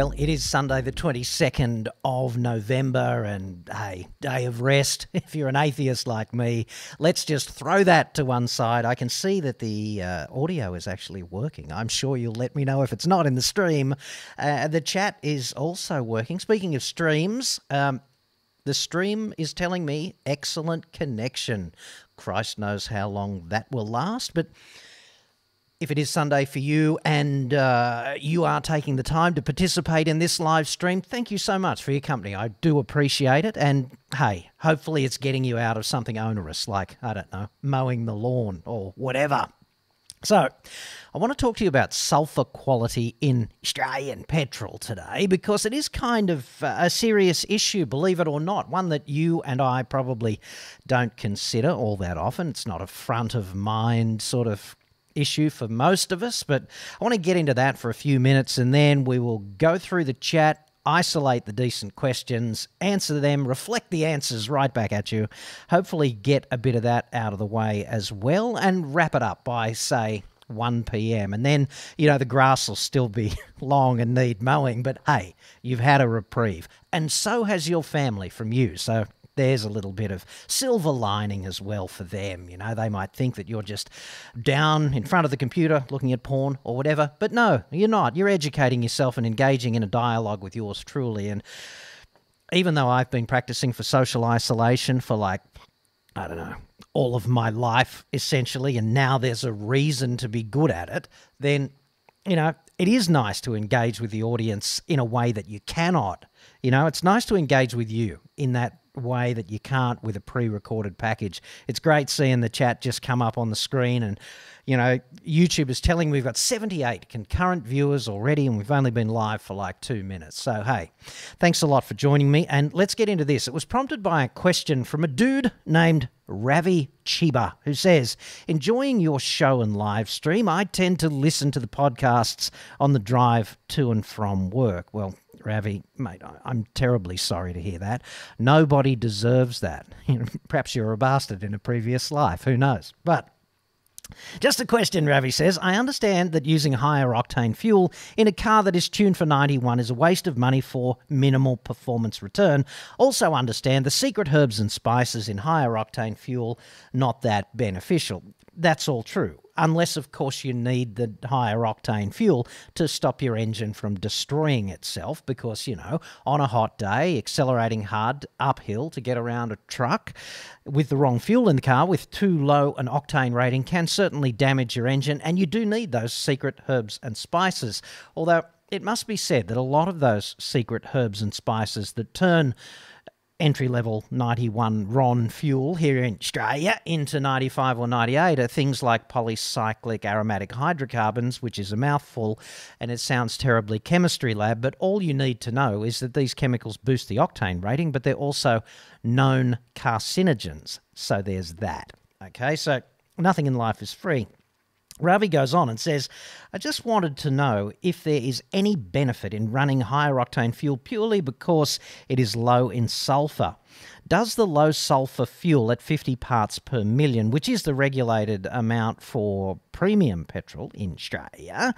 Well, it is Sunday, the 22nd of November, and hey, day of rest. If you're an atheist like me, let's just throw that to one side. I can see that the uh, audio is actually working. I'm sure you'll let me know if it's not in the stream. Uh, the chat is also working. Speaking of streams, um, the stream is telling me excellent connection. Christ knows how long that will last, but if it is Sunday for you and uh, you are taking the time to participate in this live stream, thank you so much for your company. I do appreciate it. And hey, hopefully it's getting you out of something onerous like, I don't know, mowing the lawn or whatever. So, I want to talk to you about sulphur quality in Australian petrol today because it is kind of uh, a serious issue, believe it or not, one that you and I probably don't consider all that often. It's not a front of mind sort of issue for most of us, but I want to get into that for a few minutes and then we will go through the chat, isolate the decent questions, answer them, reflect the answers right back at you, hopefully get a bit of that out of the way as well, and wrap it up by, say, 1 p.m. And then, you know, the grass will still be long and need mowing, but hey, you've had a reprieve. And so has your family from you. So there's a little bit of silver lining as well for them. You know, they might think that you're just down in front of the computer looking at porn or whatever, but no, you're not. You're educating yourself and engaging in a dialogue with yours truly. And even though I've been practicing for social isolation for like, I don't know, all of my life essentially, and now there's a reason to be good at it, then, you know, it is nice to engage with the audience in a way that you cannot. You know, it's nice to engage with you in that way that you can't with a pre-recorded package. It's great seeing the chat just come up on the screen and you know, YouTube is telling we've got 78 concurrent viewers already and we've only been live for like 2 minutes. So hey, thanks a lot for joining me and let's get into this. It was prompted by a question from a dude named Ravi Chiba, who says, Enjoying your show and live stream, I tend to listen to the podcasts on the drive to and from work. Well, Ravi, mate, I'm terribly sorry to hear that. Nobody deserves that. Perhaps you're a bastard in a previous life. Who knows? But just a question, Ravi says. I understand that using higher octane fuel in a car that is tuned for 91 is a waste of money for minimal performance return. Also, understand the secret herbs and spices in higher octane fuel not that beneficial. That's all true unless, of course, you need the higher octane fuel to stop your engine from destroying itself. Because, you know, on a hot day, accelerating hard uphill to get around a truck with the wrong fuel in the car with too low an octane rating can certainly damage your engine, and you do need those secret herbs and spices. Although, it must be said that a lot of those secret herbs and spices that turn entry level 91 RON fuel here in Australia into 95 or 98 are things like polycyclic aromatic hydrocarbons, which is a mouthful and it sounds terribly chemistry lab, but all you need to know is that these chemicals boost the octane rating, but they're also known carcinogens. So there's that. Okay, so nothing in life is free. Ravi goes on and says, I just wanted to know if there is any benefit in running higher octane fuel purely because it is low in sulfur. Does the low sulfur fuel at 50 parts per million, which is the regulated amount for premium petrol in Australia,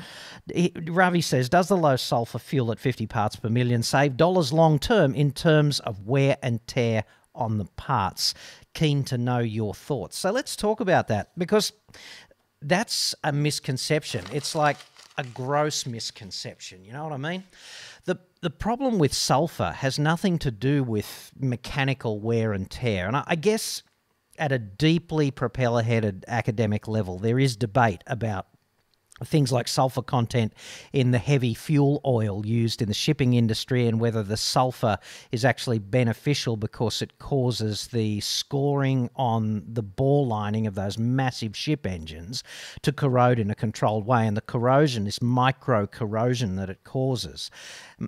Ravi says, does the low sulfur fuel at 50 parts per million save dollars long term in terms of wear and tear on the parts? Keen to know your thoughts. So let's talk about that because that's a misconception. It's like a gross misconception. You know what I mean? The, the problem with sulfur has nothing to do with mechanical wear and tear. And I, I guess at a deeply propeller headed academic level, there is debate about things like sulfur content in the heavy fuel oil used in the shipping industry and whether the sulfur is actually beneficial because it causes the scoring on the bore lining of those massive ship engines to corrode in a controlled way and the corrosion this micro corrosion that it causes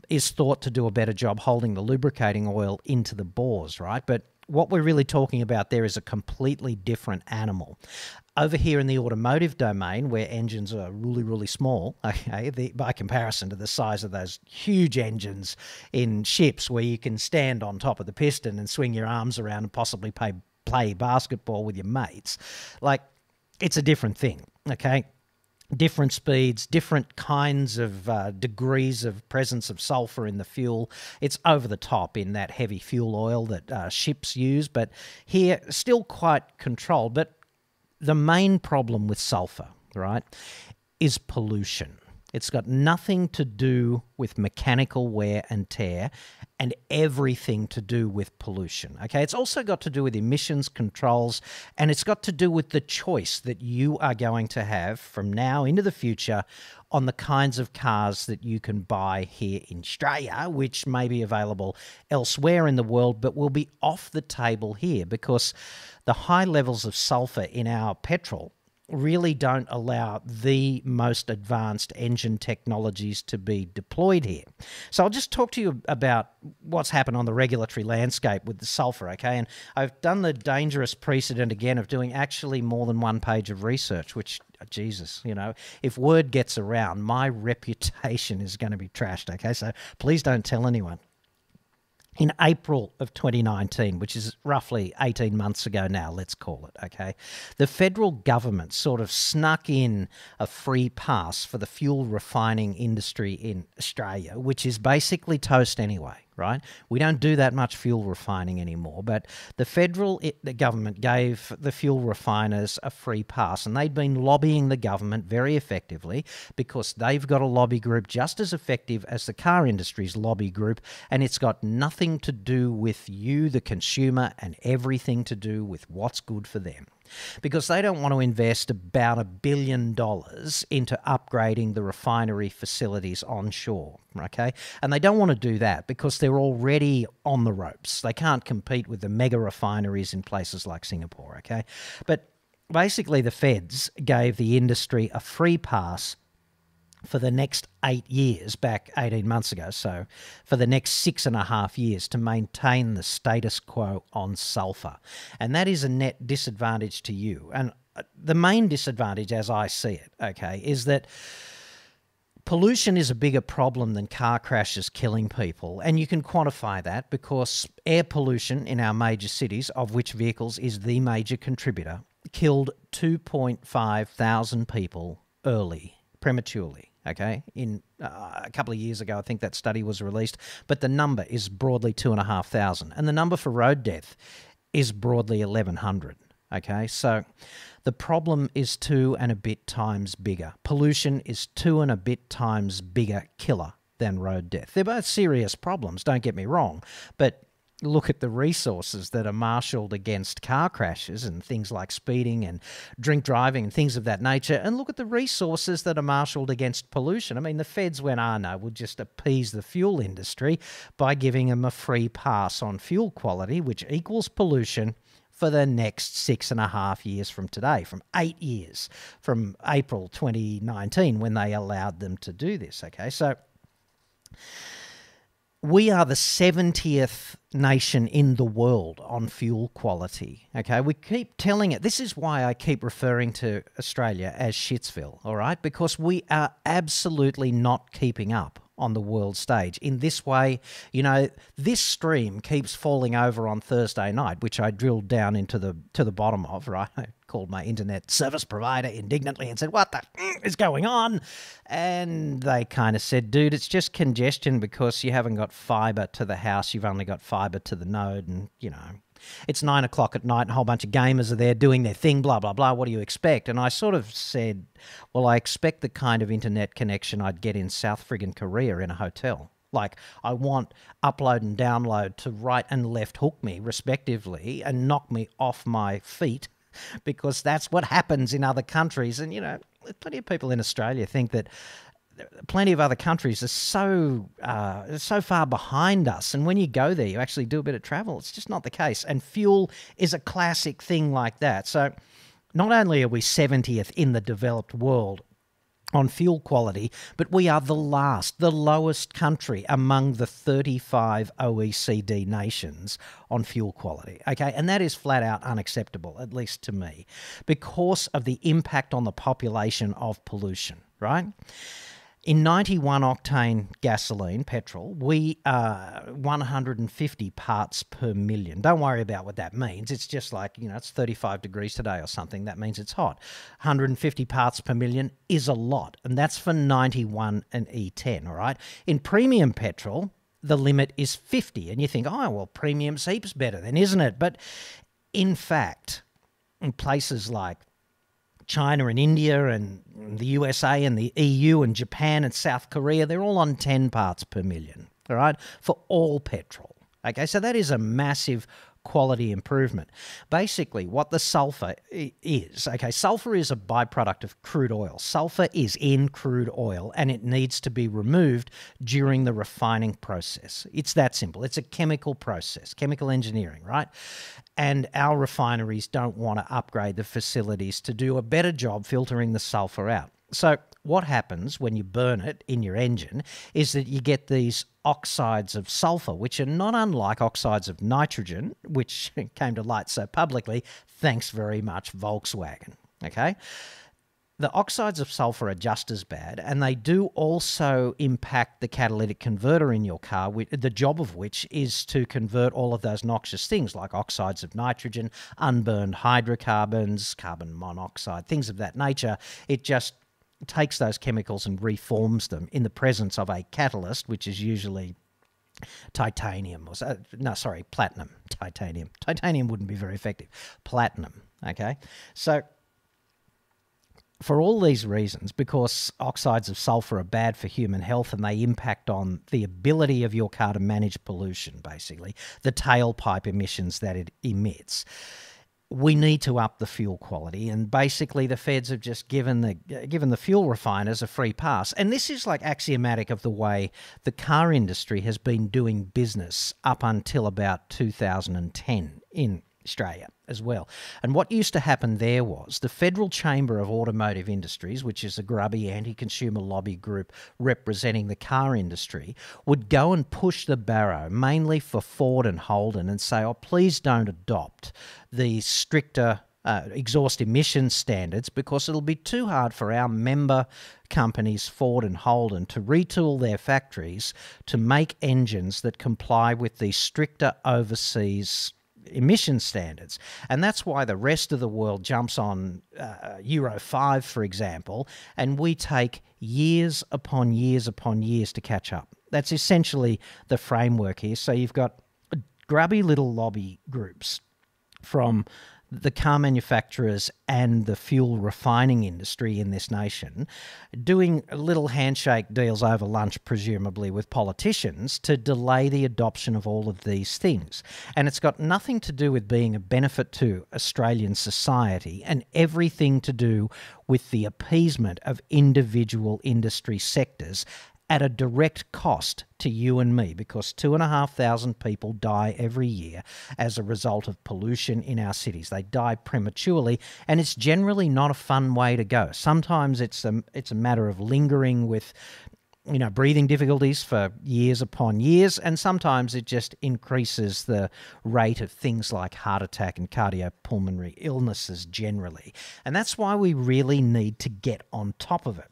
is thought to do a better job holding the lubricating oil into the bores right but what we're really talking about there is a completely different animal. Over here in the automotive domain, where engines are really, really small, okay, the, by comparison to the size of those huge engines in ships where you can stand on top of the piston and swing your arms around and possibly play, play basketball with your mates, like it's a different thing, okay? different speeds, different kinds of uh, degrees of presence of sulfur in the fuel. It's over the top in that heavy fuel oil that uh, ships use, but here still quite controlled. But the main problem with sulfur, right, is pollution. It's got nothing to do with mechanical wear and tear and everything to do with pollution. Okay, it's also got to do with emissions controls and it's got to do with the choice that you are going to have from now into the future on the kinds of cars that you can buy here in Australia, which may be available elsewhere in the world, but will be off the table here because the high levels of sulfur in our petrol really don't allow the most advanced engine technologies to be deployed here. So I'll just talk to you about what's happened on the regulatory landscape with the sulfur, okay? And I've done the dangerous precedent again of doing actually more than one page of research, which Jesus, you know, if word gets around, my reputation is going to be trashed, okay? So please don't tell anyone in April of 2019, which is roughly 18 months ago now, let's call it, okay, the federal government sort of snuck in a free pass for the fuel refining industry in Australia, which is basically toast anyway right? We don't do that much fuel refining anymore, but the federal it, the government gave the fuel refiners a free pass, and they'd been lobbying the government very effectively because they've got a lobby group just as effective as the car industry's lobby group, and it's got nothing to do with you, the consumer, and everything to do with what's good for them because they don't want to invest about a billion dollars into upgrading the refinery facilities onshore. Okay. And they don't want to do that because they're already on the ropes. They can't compete with the mega refineries in places like Singapore. Okay. But basically, the feds gave the industry a free pass for the next eight years, back 18 months ago, so for the next six and a half years to maintain the status quo on sulfur. And that is a net disadvantage to you. And uh, the main disadvantage, as I see it, okay, is that pollution is a bigger problem than car crashes killing people. And you can quantify that because air pollution in our major cities, of which vehicles is the major contributor, killed 2.5 thousand people early, prematurely okay, in uh, a couple of years ago, I think that study was released, but the number is broadly 2,500. And the number for road death is broadly 1,100, okay? So the problem is two and a bit times bigger. Pollution is two and a bit times bigger killer than road death. They're both serious problems, don't get me wrong, but look at the resources that are marshaled against car crashes and things like speeding and drink driving and things of that nature, and look at the resources that are marshaled against pollution. I mean, the feds went, ah, no, we'll just appease the fuel industry by giving them a free pass on fuel quality, which equals pollution for the next six and a half years from today, from eight years from April 2019 when they allowed them to do this. Okay, so we are the 70th nation in the world on fuel quality. Okay, we keep telling it. This is why I keep referring to Australia as Shitsville, all right? Because we are absolutely not keeping up on the world stage. In this way, you know, this stream keeps falling over on Thursday night, which I drilled down into the to the bottom of, right? Called my internet service provider indignantly and said, "What the is going on?" And they kind of said, "Dude, it's just congestion because you haven't got fiber to the house. You've only got fiber to the node and, you know, it's nine o'clock at night and a whole bunch of gamers are there doing their thing, blah, blah, blah. What do you expect? And I sort of said, well, I expect the kind of internet connection I'd get in South friggin' Korea in a hotel. Like, I want upload and download to right and left hook me, respectively, and knock me off my feet because that's what happens in other countries. And, you know, plenty of people in Australia think that plenty of other countries are so uh, so far behind us. And when you go there, you actually do a bit of travel. It's just not the case. And fuel is a classic thing like that. So not only are we 70th in the developed world on fuel quality, but we are the last, the lowest country among the 35 OECD nations on fuel quality. Okay, and that is flat out unacceptable, at least to me, because of the impact on the population of pollution, right? In 91 octane gasoline, petrol, we are 150 parts per million. Don't worry about what that means. It's just like, you know, it's 35 degrees today or something. That means it's hot. 150 parts per million is a lot, and that's for 91 and E10, all right? In premium petrol, the limit is 50, and you think, oh, well, premium's heaps better then, isn't it? But in fact, in places like China and India and the USA and the EU and Japan and South Korea, they're all on 10 parts per million, all right, for all petrol. Okay, so that is a massive quality improvement. Basically, what the sulfur is okay, sulfur is a byproduct of crude oil. Sulfur is in crude oil and it needs to be removed during the refining process. It's that simple. It's a chemical process, chemical engineering, right? And our refineries don't want to upgrade the facilities to do a better job filtering the sulfur out. So, what happens when you burn it in your engine is that you get these oxides of sulfur, which are not unlike oxides of nitrogen, which came to light so publicly. Thanks very much, Volkswagen. Okay? The oxides of sulfur are just as bad, and they do also impact the catalytic converter in your car, the job of which is to convert all of those noxious things like oxides of nitrogen, unburned hydrocarbons, carbon monoxide, things of that nature. It just takes those chemicals and reforms them in the presence of a catalyst, which is usually titanium or uh, no, sorry, platinum. Titanium. Titanium wouldn't be very effective. Platinum. Okay, so for all these reasons, because oxides of sulfur are bad for human health and they impact on the ability of your car to manage pollution, basically, the tailpipe emissions that it emits. We need to up the fuel quality and basically the feds have just given the given the fuel refiners a free pass. And this is like axiomatic of the way the car industry has been doing business up until about 2010 in Australia as well. And what used to happen there was the Federal Chamber of Automotive Industries, which is a grubby anti consumer lobby group representing the car industry, would go and push the barrow, mainly for Ford and Holden, and say, oh, please don't adopt the stricter uh, exhaust emission standards because it'll be too hard for our member companies, Ford and Holden, to retool their factories to make engines that comply with the stricter overseas emission standards. And that's why the rest of the world jumps on uh, Euro 5, for example, and we take years upon years upon years to catch up. That's essentially the framework here. So you've got grubby little lobby groups from the car manufacturers and the fuel refining industry in this nation doing little handshake deals over lunch, presumably with politicians, to delay the adoption of all of these things. And it's got nothing to do with being a benefit to Australian society and everything to do with the appeasement of individual industry sectors at a direct cost to you and me because two and a half thousand people die every year as a result of pollution in our cities. They die prematurely, and it's generally not a fun way to go. Sometimes it's a, it's a matter of lingering with you know, breathing difficulties for years upon years, and sometimes it just increases the rate of things like heart attack and cardiopulmonary illnesses generally. And that's why we really need to get on top of it.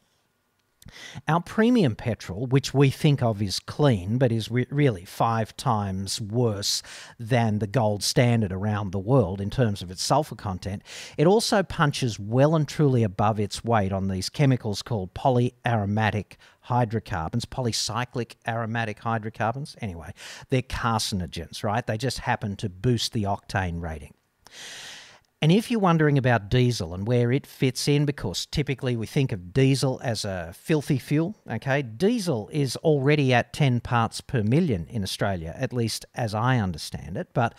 Our premium petrol, which we think of as clean, but is re- really five times worse than the gold standard around the world in terms of its sulfur content, it also punches well and truly above its weight on these chemicals called polyaromatic hydrocarbons, polycyclic aromatic hydrocarbons. Anyway, they're carcinogens, right? They just happen to boost the octane rating. And if you're wondering about diesel and where it fits in, because typically we think of diesel as a filthy fuel, okay, diesel is already at 10 parts per million in Australia, at least as I understand it. But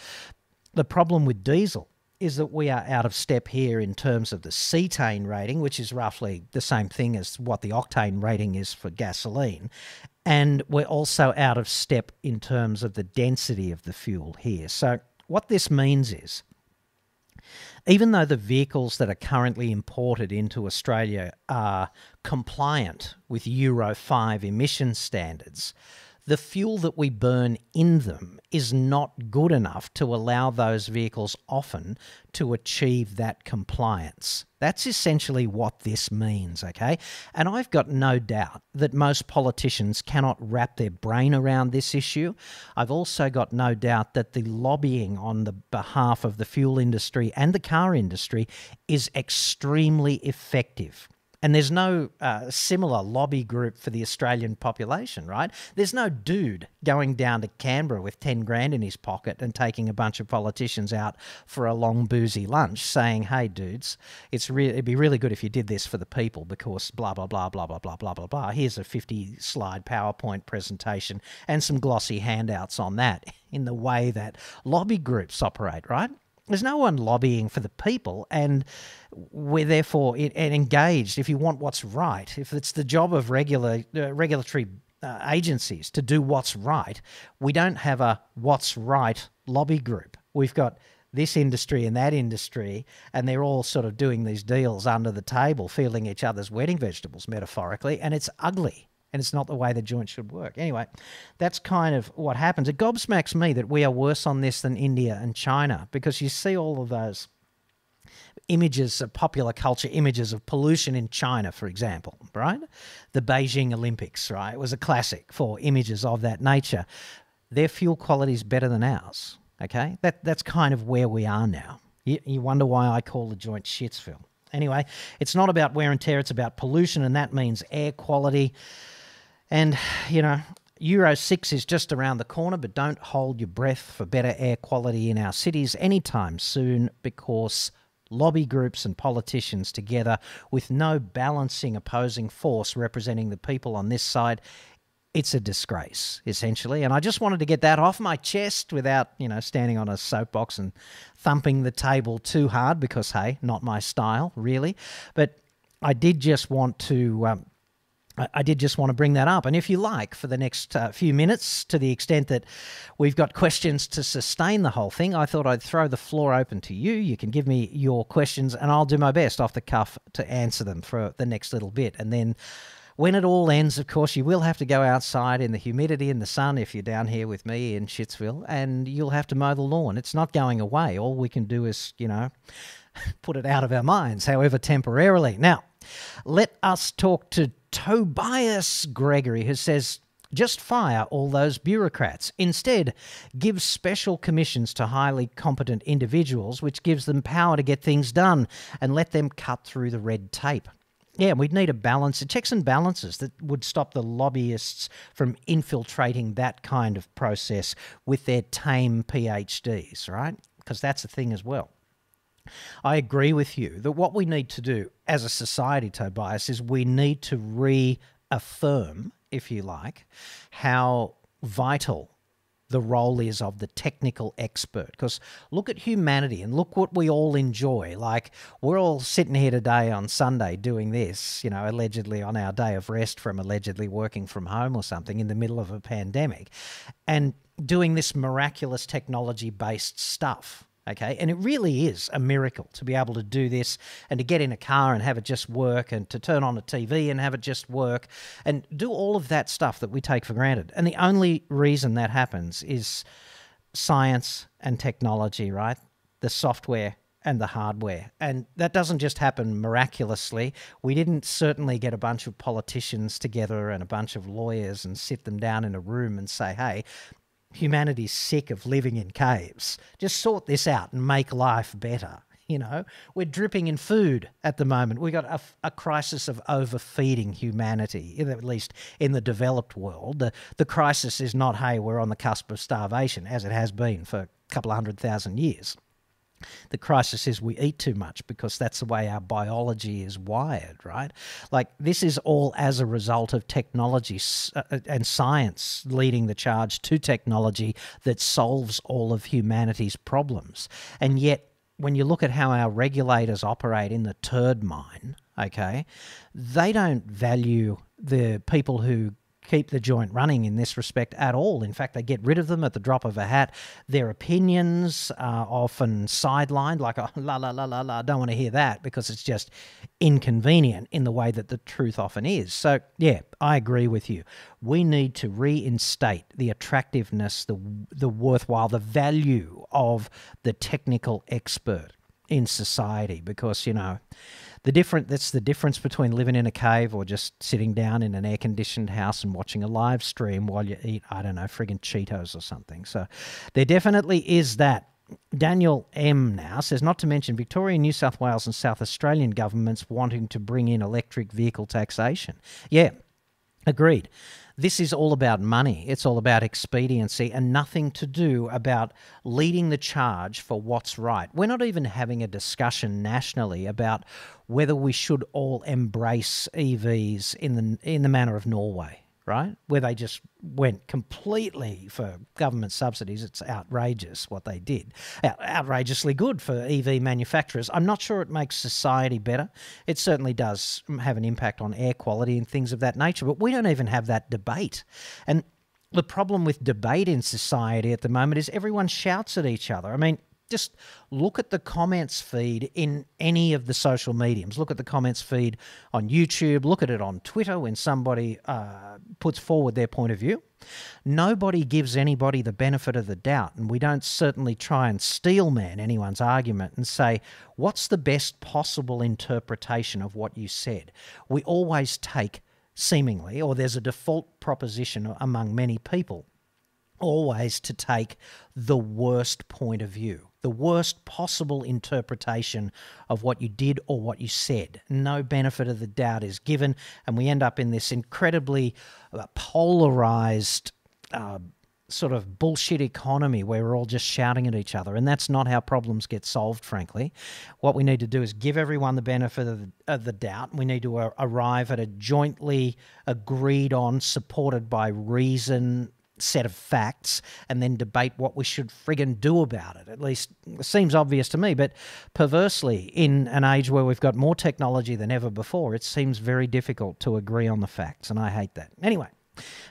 the problem with diesel is that we are out of step here in terms of the cetane rating, which is roughly the same thing as what the octane rating is for gasoline. And we're also out of step in terms of the density of the fuel here. So, what this means is even though the vehicles that are currently imported into Australia are compliant with Euro 5 emission standards, the fuel that we burn in them is not good enough to allow those vehicles often to achieve that compliance. That's essentially what this means, okay? And I've got no doubt that most politicians cannot wrap their brain around this issue. I've also got no doubt that the lobbying on the behalf of the fuel industry and the car industry is extremely effective. And there's no uh, similar lobby group for the Australian population, right? There's no dude going down to Canberra with 10 grand in his pocket and taking a bunch of politicians out for a long boozy lunch saying, hey, dudes, it's re- it'd be really good if you did this for the people because blah, blah, blah, blah, blah, blah, blah, blah, blah. Here's a 50 slide PowerPoint presentation and some glossy handouts on that in the way that lobby groups operate, right? There's no one lobbying for the people, and we're therefore and engaged. If you want what's right, if it's the job of regular uh, regulatory uh, agencies to do what's right, we don't have a what's right lobby group. We've got this industry and that industry, and they're all sort of doing these deals under the table, feeling each other's wedding vegetables, metaphorically, and it's ugly and it's not the way the joint should work. Anyway, that's kind of what happens. It gobsmacks me that we are worse on this than India and China because you see all of those images of popular culture images of pollution in China, for example, right? The Beijing Olympics, right? It was a classic for images of that nature. Their fuel quality is better than ours. Okay, that that's kind of where we are now. You, you wonder why I call the joint Shitsville. Anyway, it's not about wear and tear; it's about pollution, and that means air quality. And, you know, Euro 6 is just around the corner, but don't hold your breath for better air quality in our cities anytime soon because lobby groups and politicians together with no balancing opposing force representing the people on this side it's a disgrace essentially. And i just wanted to get that off my chest without you know standing on a soapbox and thumping the table too hard because hey not my style really. But i did just want to um, I did just want to bring that up. And if you like, for the next uh, few minutes, to the extent that we've got questions to sustain the whole thing, I thought I'd throw the floor open to you. You can give me your questions, and I'll do my best off the cuff to answer them for the next little bit. And then when it all ends, of course, you will have to go outside in the humidity and the sun if you're down here with me in Shitsville, and you'll have to mow the lawn. It's not going away. All we can do is, you know, put it out of our minds, however temporarily. Now, let us talk to Tobias Gregory, who says, just fire all those bureaucrats. Instead, give special commissions to highly competent individuals, which gives them power to get things done, and let them cut through the red tape. Yeah, we'd need a balance, checks and balances that would stop the lobbyists from infiltrating that kind of process with their tame PhDs, right? Because that's the thing as well. I agree with you that what we need to do as a society, Tobias, is we need to reaffirm, if you like, how vital the role is of the technical expert. Because look at humanity and look what we all enjoy. Like, we're all sitting here today on Sunday doing this, you know, allegedly on our day of rest from allegedly working from home or something in the middle of a pandemic and doing this miraculous technology based stuff. Okay. And it really is a miracle to be able to do this and to get in a car and have it just work and to turn on a TV and have it just work and do all of that stuff that we take for granted. And the only reason that happens is science and technology, right? The software and the hardware. And that doesn't just happen miraculously. We didn't certainly get a bunch of politicians together and a bunch of lawyers and sit them down in a room and say, hey, humanity's sick of living in caves. Just sort this out and make life better. You know, we're dripping in food at the moment. We've got a, a, crisis of overfeeding humanity, at least in the developed world. The, the crisis is not, hey, we're on the cusp of starvation, as it has been for a couple of hundred thousand years. The crisis is we eat too much because that's the way our biology is wired, right? Like, this is all as a result of technology uh, uh, and science leading the charge to technology that solves all of humanity's problems. And yet, when you look at how our regulators operate in the turd mine, okay, they don't value the people who keep the joint running in this respect at all. In fact, they get rid of them at the drop of a hat. Their opinions are often sidelined, like, oh, la, la, la, la, la, don't want to hear that because it's just inconvenient in the way that the truth often is. So, yeah, I agree with you. We need to reinstate the attractiveness, the, the worthwhile, the value of the technical expert in society because, you know, the different that's the difference between living in a cave or just sitting down in an air conditioned house and watching a live stream while you eat I don't know friggin' Cheetos or something. So there definitely is that. Daniel M now says not to mention Victoria, New South Wales, and South Australian governments wanting to bring in electric vehicle taxation. Yeah, agreed. This is all about money. It's all about expediency and nothing to do about leading the charge for what's right. We're not even having a discussion nationally about whether we should all embrace EVs in the in the manner of Norway right? Where they just went completely for government subsidies. It's outrageous what they did. Out- outrageously good for EV manufacturers. I'm not sure it makes society better. It certainly does have an impact on air quality and things of that nature, but we don't even have that debate. And the problem with debate in society at the moment is everyone shouts at each other. I mean, just look at the comments feed in any of the social mediums. Look at the comments feed on YouTube. Look at it on Twitter when somebody uh, puts forward their point of view. Nobody gives anybody the benefit of the doubt, and we don't certainly try and steelman anyone's argument and say, what's the best possible interpretation of what you said? We always take, seemingly, or there's a default proposition among many people, always to take the worst point of view the worst possible interpretation of what you did or what you said. No benefit of the doubt is given, and we end up in this incredibly uh, polarized. Uh, sort of bullshit economy where we're all just shouting at each other. And that's not how problems get solved, frankly. What we need to do is give everyone the benefit of the, of the doubt. We need to uh, arrive at a jointly agreed on, supported by reason, set of facts and then debate what we should friggin' do about it. At least it seems obvious to me, but perversely, in an age where we've got more technology than ever before, it seems very difficult to agree on the facts, and I hate that. Anyway,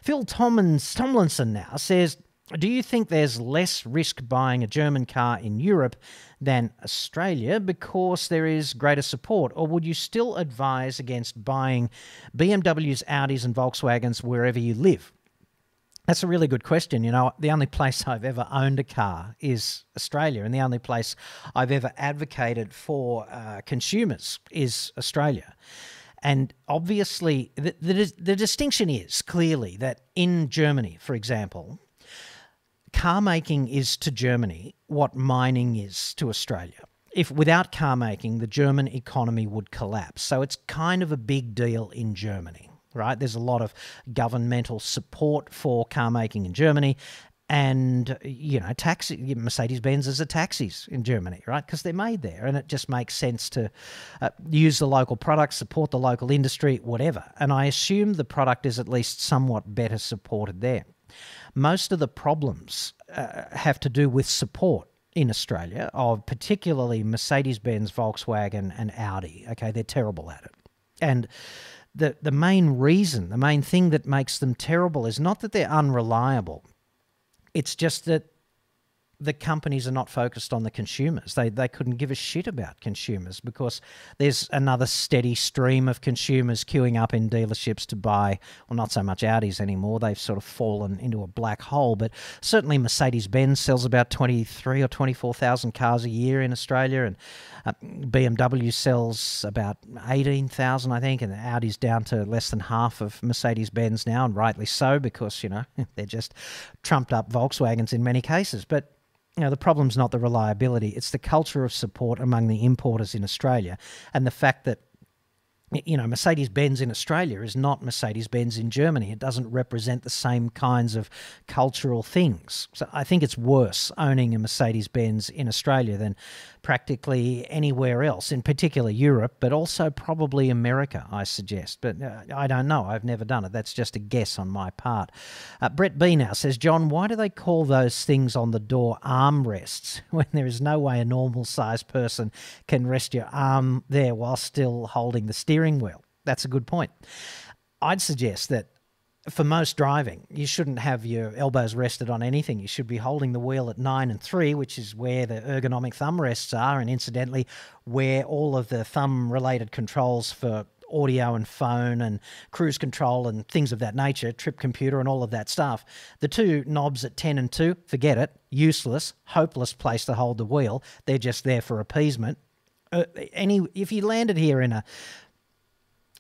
Phil Tomlins, Tomlinson now says, do you think there's less risk buying a German car in Europe than Australia because there is greater support? Or would you still advise against buying BMWs, Audis, and Volkswagens wherever you live? That's a really good question. You know, the only place I've ever owned a car is Australia, and the only place I've ever advocated for uh, consumers is Australia. And obviously, the, the, the distinction is clearly that in Germany, for example, car making is to Germany what mining is to Australia. If without car making, the German economy would collapse. So it's kind of a big deal in Germany right? There's a lot of governmental support for car making in Germany. And, you know, taxi, Mercedes Benz are taxis in Germany, right? Because they're made there. And it just makes sense to uh, use the local product, support the local industry, whatever. And I assume the product is at least somewhat better supported there. Most of the problems uh, have to do with support in Australia of particularly Mercedes Benz, Volkswagen, and Audi. Okay, they're terrible at it. And the, the main reason, the main thing that makes them terrible is not that they're unreliable. It's just that the companies are not focused on the consumers. They they couldn't give a shit about consumers because there's another steady stream of consumers queuing up in dealerships to buy. Well, not so much Audis anymore. They've sort of fallen into a black hole. But certainly Mercedes Benz sells about twenty three or twenty four thousand cars a year in Australia, and uh, BMW sells about eighteen thousand, I think, and Audi's down to less than half of Mercedes Benz now, and rightly so because you know they're just trumped up Volkswagens in many cases, but you know, the problem's not the reliability, it's the culture of support among the importers in Australia and the fact that you know, Mercedes Benz in Australia is not Mercedes Benz in Germany. It doesn't represent the same kinds of cultural things. So I think it's worse owning a Mercedes Benz in Australia than practically anywhere else, in particular Europe, but also probably America, I suggest. But uh, I don't know. I've never done it. That's just a guess on my part. Uh, Brett B now says, John, why do they call those things on the door armrests when there is no way a normal sized person can rest your arm there while still holding the steering wheel? That's a good point. I'd suggest that for most driving, you shouldn't have your elbows rested on anything. You should be holding the wheel at nine and three, which is where the ergonomic thumb rests are, and incidentally, where all of the thumb related controls for audio and phone and cruise control and things of that nature, trip computer and all of that stuff. The two knobs at 10 and 2, forget it, useless, hopeless place to hold the wheel. They're just there for appeasement. Uh, any if you landed here in a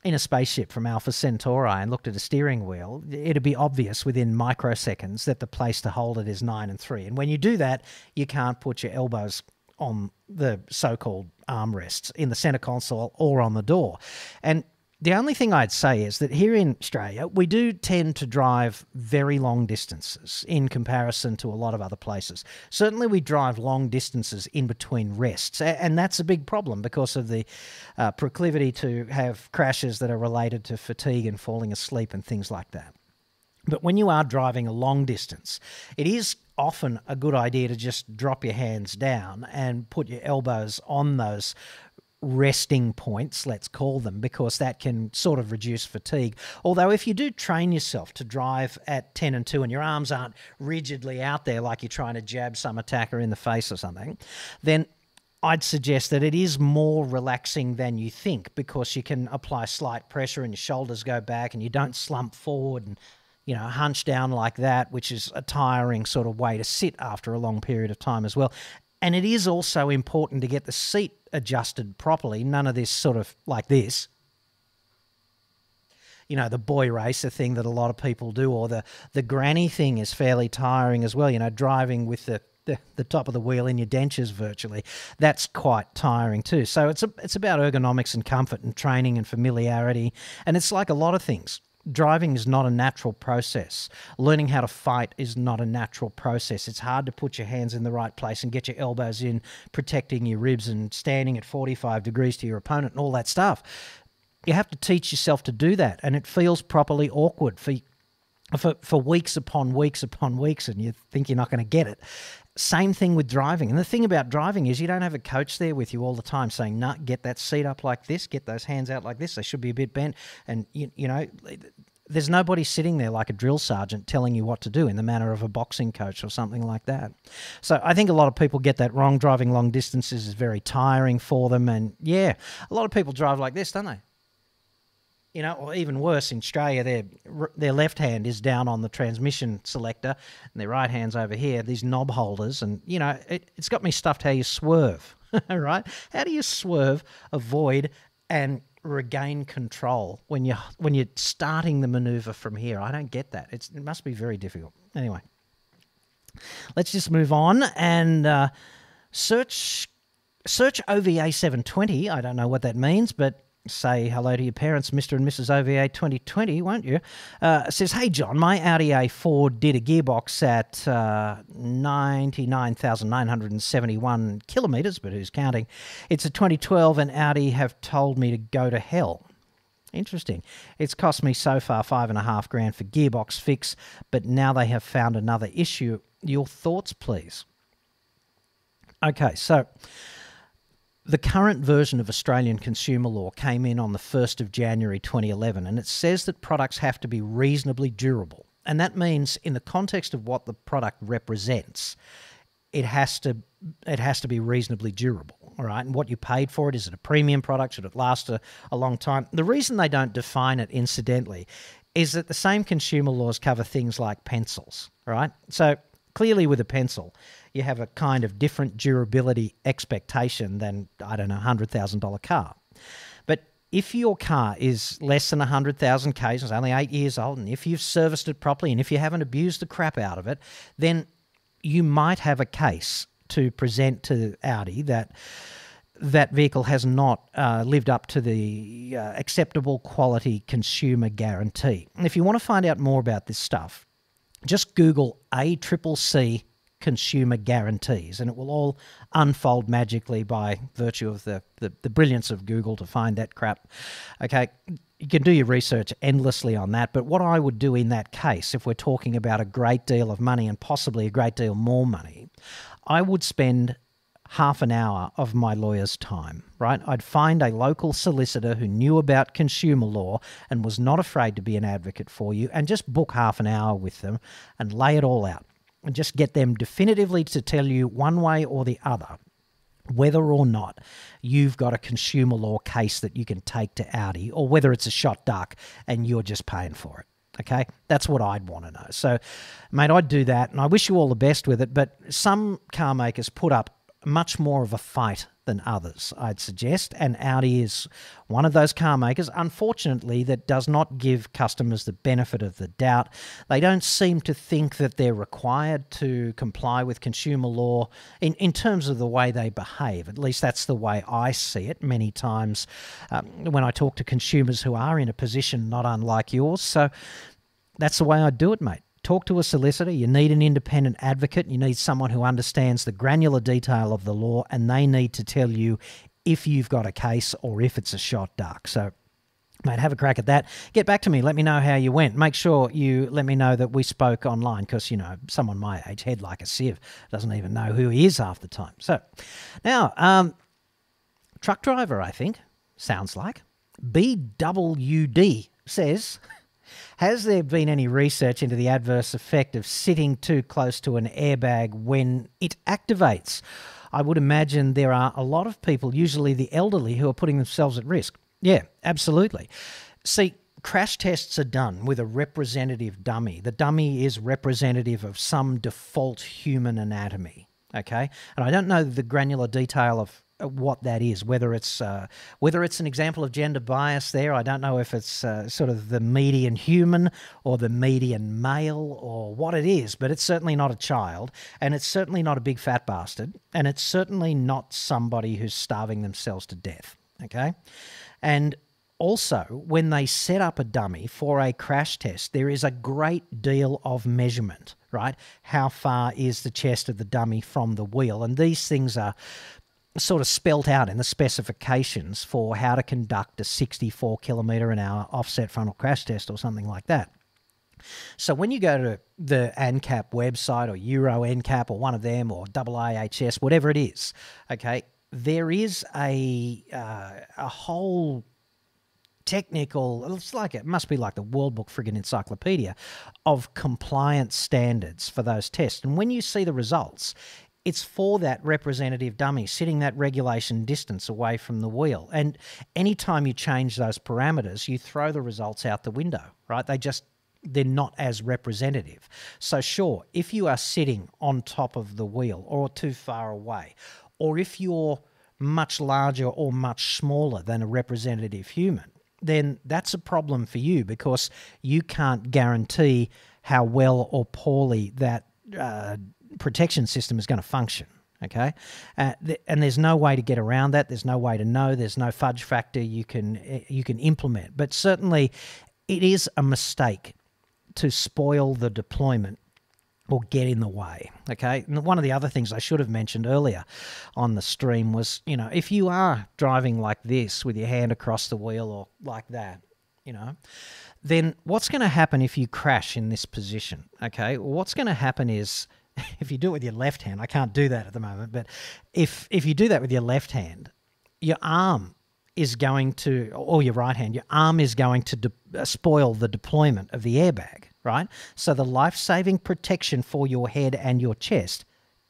in a spaceship from Alpha Centauri and looked at a steering wheel, it'd be obvious within microseconds that the place to hold it is nine and three. And when you do that, you can't put your elbows on the so called armrests in the center console or on the door. And the only thing I'd say is that here in Australia, we do tend to drive very long distances in comparison to a lot of other places. Certainly, we drive long distances in between rests, and that's a big problem because of the uh, proclivity to have crashes that are related to fatigue and falling asleep and things like that. But when you are driving a long distance, it is often a good idea to just drop your hands down and put your elbows on those resting points, let's call them, because that can sort of reduce fatigue. Although, if you do train yourself to drive at 10 and 2 and your arms aren't rigidly out there like you're trying to jab some attacker in the face or something, then I'd suggest that it is more relaxing than you think because you can apply slight pressure and your shoulders go back and you don't slump forward and you know, hunch down like that, which is a tiring sort of way to sit after a long period of time as well. And it is also important to get the seat adjusted properly. None of this sort of like this. You know, the boy racer thing that a lot of people do, or the, the granny thing is fairly tiring as well. You know, driving with the, the, the top of the wheel in your dentures virtually. That's quite tiring too. So it's, a, it's about ergonomics and comfort and training and familiarity. And it's like a lot of things driving is not a natural process. Learning how to fight is not a natural process. It's hard to put your hands in the right place and get your elbows in, protecting your ribs and standing at 45 degrees to your opponent and all that stuff. You have to teach yourself to do that, and it feels properly awkward for for, for weeks upon weeks upon weeks, and you think you're not going to get it. Same thing with driving. And the thing about driving is you don't have a coach there with you all the time saying, nah, get that seat up like this, get those hands out like this. They should be a bit bent. And, you, you know, there's nobody sitting there like a drill sergeant telling you what to do in the manner of a boxing coach or something like that. So I think a lot of people get that wrong. Driving long distances is very tiring for them. And yeah, a lot of people drive like this, don't they? You know, or even worse, in Australia, their their left hand is down on the transmission selector, and their right hand's over here. These knob holders, and you know, it, it's got me stuffed. How you swerve, right? How do you swerve, avoid, and regain control when you when you're starting the maneuver from here? I don't get that. It's, it must be very difficult. Anyway, let's just move on and uh, search search OVA 720. I don't know what that means, but say hello to your parents, Mr. and Mrs. OVA 2020, won't you? Uh, says, Hey, John, my Audi A4 did a gearbox at uh, 99,971 kilometres, but who's counting? It's a 2012, and Audi have told me to go to hell. Interesting. It's cost me so far five and a half grand for gearbox fix, but now they have found another issue. Your thoughts, please. Okay, so the current version of Australian consumer law came in on the 1st of January 2011, and it says that products have to be reasonably durable. And that means, in the context of what the product represents, it has to it has to be reasonably durable, all right? And what you paid for it is it a premium product? Should it last a, a long time? The reason they don't define it, incidentally, is that the same consumer laws cover things like pencils, right? So clearly, with a pencil, you have a kind of different durability expectation than, I don't know, a $100,000 car. But if your car is less than 100,000 Ks, it's only eight years old, and if you've serviced it properly and if you haven't abused the crap out of it, then you might have a case to present to Audi that that vehicle has not uh, lived up to the uh, acceptable quality consumer guarantee. And if you want to find out more about this stuff, just Google A Triple C consumer guarantees, and it will all unfold magically by virtue of the, the, the, brilliance of Google to find that crap. Okay, you can do your research endlessly on that, but what I would do in that case, if we're talking about a great deal of money and possibly a great deal more money, I would spend half an hour of my lawyer's time, right? I'd find a local solicitor who knew about consumer law and was not afraid to be an advocate for you and just book half an hour with them and lay it all out and just get them definitively to tell you one way or the other whether or not you've got a consumer law case that you can take to Audi or whether it's a shot duck and you're just paying for it. Okay, that's what I'd want to know. So, mate, I'd do that, and I wish you all the best with it. But some car makers put up much more of a fight than others, I'd suggest. And Audi is one of those car makers, unfortunately, that does not give customers the benefit of the doubt. They don't seem to think that they're required to comply with consumer law in, in terms of the way they behave. At least that's the way I see it many times um, when I talk to consumers who are in a position not unlike yours. So that's the way I do it, mate talk to a solicitor. You need an independent advocate. You need someone who understands the granular detail of the law, and they need to tell you if you've got a case or if it's a shot duck. So, mate, have a crack at that. Get back to me. Let me know how you went. Make sure you let me know that we spoke online because, you know, someone my age, head like a sieve, doesn't even know who he is half the time. So, now, um, truck driver, I think, sounds like. BWD says. Has there been any research into the adverse effect of sitting too close to an airbag when it activates? I would imagine there are a lot of people, usually the elderly, who are putting themselves at risk. Yeah, absolutely. See, crash tests are done with a representative dummy. The dummy is representative of some default human anatomy. Okay, and I don't know the granular detail of what that is. Whether it's uh, whether it's an example of gender bias there, I don't know if it's uh, sort of the median human or the median male or what it is, but it's certainly not a child, and it's certainly not a big fat bastard, and it's certainly not somebody who's starving themselves to death. Okay, and also, when they set up a dummy for a crash test, there is a great deal of measurement, right? How far is the chest of the dummy from the wheel? And these things are sort of spelt out in the specifications for how to conduct a 64 kilometre an hour offset frontal crash test or something like that. So when you go to the ANCAP website or Euro NCAP or one of them or IAHS, whatever it is, okay, there is a uh, a whole technical it's like it must be like the world book friggin encyclopedia of compliance standards for those tests and when you see the results it's for that representative dummy sitting that regulation distance away from the wheel. And anytime you change those parameters, you throw the results out the window, right? They just they're not as representative. So sure, if you are sitting on top of the wheel or too far away, or if you're much larger or much smaller than a representative human, then that's a problem for you because you can't guarantee how well or poorly that uh, protection system is going to function. Okay, uh, th- and there's no way to get around that. There's no way to know. There's no fudge factor you can eh, you can implement. But certainly, it is a mistake to spoil the deployment or get in the way. Okay. And one of the other things I should have mentioned earlier on the stream was, you know, if you are driving like this with your hand across the wheel or like that, you know, then what's going to happen if you crash in this position? Okay. Well, what's going to happen is if you do it with your left hand, I can't do that at the moment, but if if you do that with your left hand, your arm is going to, or your right hand, your arm is going to de- uh, spoil the deployment of the airbag, right? So the life saving protection for your head and your chest,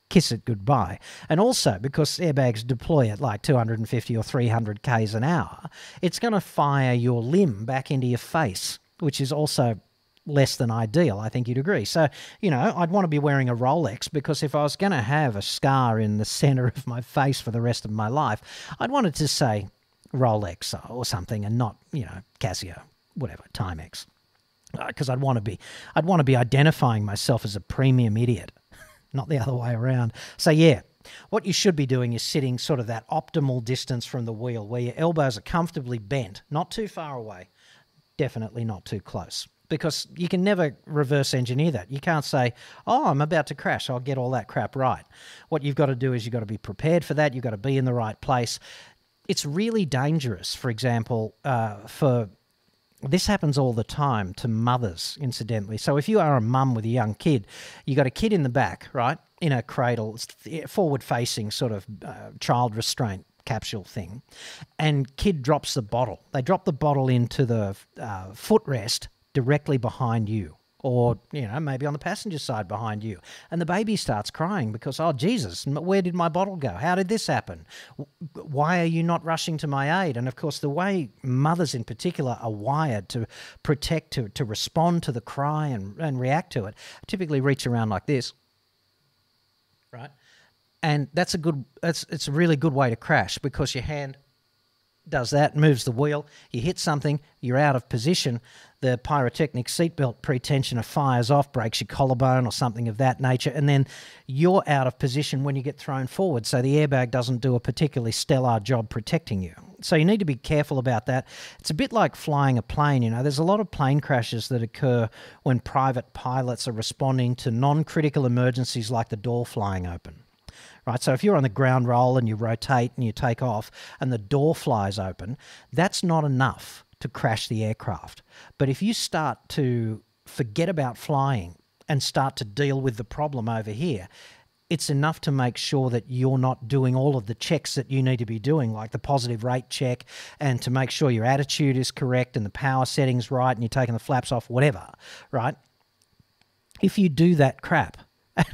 kiss it goodbye. And also, because airbags deploy at like 250 or 300 Ks an hour, it's going to fire your limb back into your face, which is also less than ideal. I think you'd agree. So, you know, I'd want to be wearing a Rolex because if I was going to have a scar in the center of my face for the rest of my life, I'd want it to say Rolex or something and not, you know, Casio, whatever, Timex. Because uh, I'd want to be, I'd want to be identifying myself as a premium idiot, not the other way around. So yeah, what you should be doing is sitting sort of that optimal distance from the wheel, where your elbows are comfortably bent, not too far away, definitely not too close because you can never reverse engineer that. You can't say, oh, I'm about to crash, I'll get all that crap right. What you've got to do is you've got to be prepared for that, you've got to be in the right place. It's really dangerous, for example, uh, for this happens all the time to mothers, incidentally. So if you are a mum with a young kid, you got a kid in the back, right, in a cradle, forward facing sort of uh, child restraint capsule thing, and kid drops the bottle. They drop the bottle into the uh, footrest directly behind you or you know maybe on the passenger side behind you. And the baby starts crying because oh jesus where did my bottle go? How did this happen? Why are you not rushing to my aid? And of course the way mothers in particular are wired to protect to, to respond to the cry and, and react to it typically reach around like this right? And that's a good that's it's a really good way to crash because your hand does that, moves the wheel, you hit something, you're out of position. The pyrotechnic seatbelt pretensioner fires off, breaks your collarbone or something of that nature, and then you're out of position when you get thrown forward. So the airbag doesn't do a particularly stellar job protecting you. So you need to be careful about that. It's a bit like flying a plane, you know. There's a lot of plane crashes that occur when private pilots are responding to non critical emergencies like the door flying open right? So if you're on the ground roll and you rotate and you take off and the door flies open, that's not enough to crash the aircraft. But if you start to forget about flying and start to deal with the problem over here, it's enough to make sure that you're not doing all of the checks that you need to be doing, like the positive rate check, and to make sure your attitude is correct and the power settings right and you're taking the flaps off, whatever, right? If you do that crap,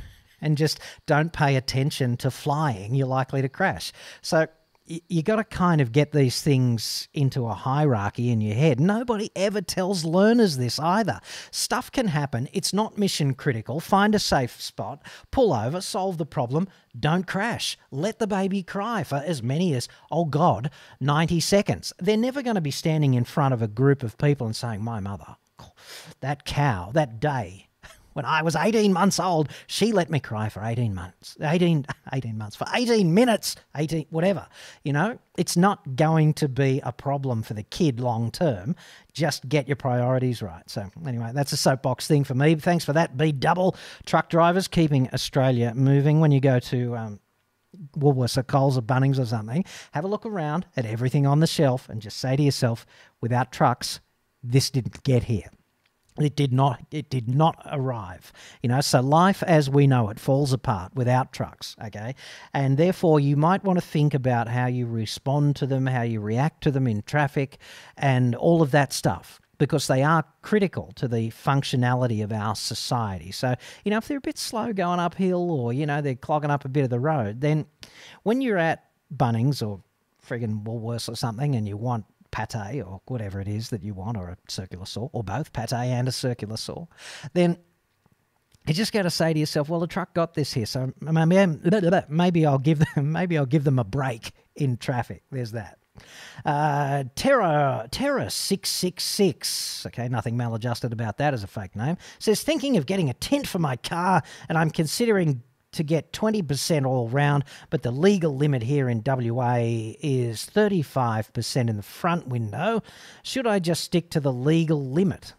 and just don't pay attention to flying, you're likely to crash. So you got to kind of get these things into a hierarchy in your head. Nobody ever tells learners this either. Stuff can happen. It's not mission critical. Find a safe spot, pull over, solve the problem, don't crash. Let the baby cry for as many as, oh God, 90 seconds. They're never going to be standing in front of a group of people and saying, My mother, that cow, that day, when I was 18 months old, she let me cry for 18 months, 18, 18 months, for 18 minutes, 18, whatever. You know, it's not going to be a problem for the kid long term. Just get your priorities right. So, anyway, that's a soapbox thing for me. Thanks for that, B double. Truck drivers keeping Australia moving. When you go to, um, Woolworths or Coles or Bunnings or something, have a look around at everything on the shelf and just say to yourself, without trucks, this didn't get here it did not it did not arrive. You know so life as we know it falls apart without trucks okay? And therefore you might want to think about how you respond to them how you react to them in traffic and all of that stuff because they are critical to the functionality of our society. So you know if they're a bit slow going uphill or you know they're clogging up a bit of the road then when you're at Bunnings or friggin' Woolworths or something and you want pate or whatever it is that you want, or a circular saw, or both pate and a circular saw, then you just got to say to yourself, well, the truck got this here, so maybe I'll give them maybe I'll give them a break in traffic. There's that. Uh, Terra Terra six six six. Okay, nothing maladjusted about that as a fake name. Says thinking of getting a tint for my car, and I'm considering to get 20% all round, but the legal limit here in WA is 35% in the front window. Should I just stick to the legal limit?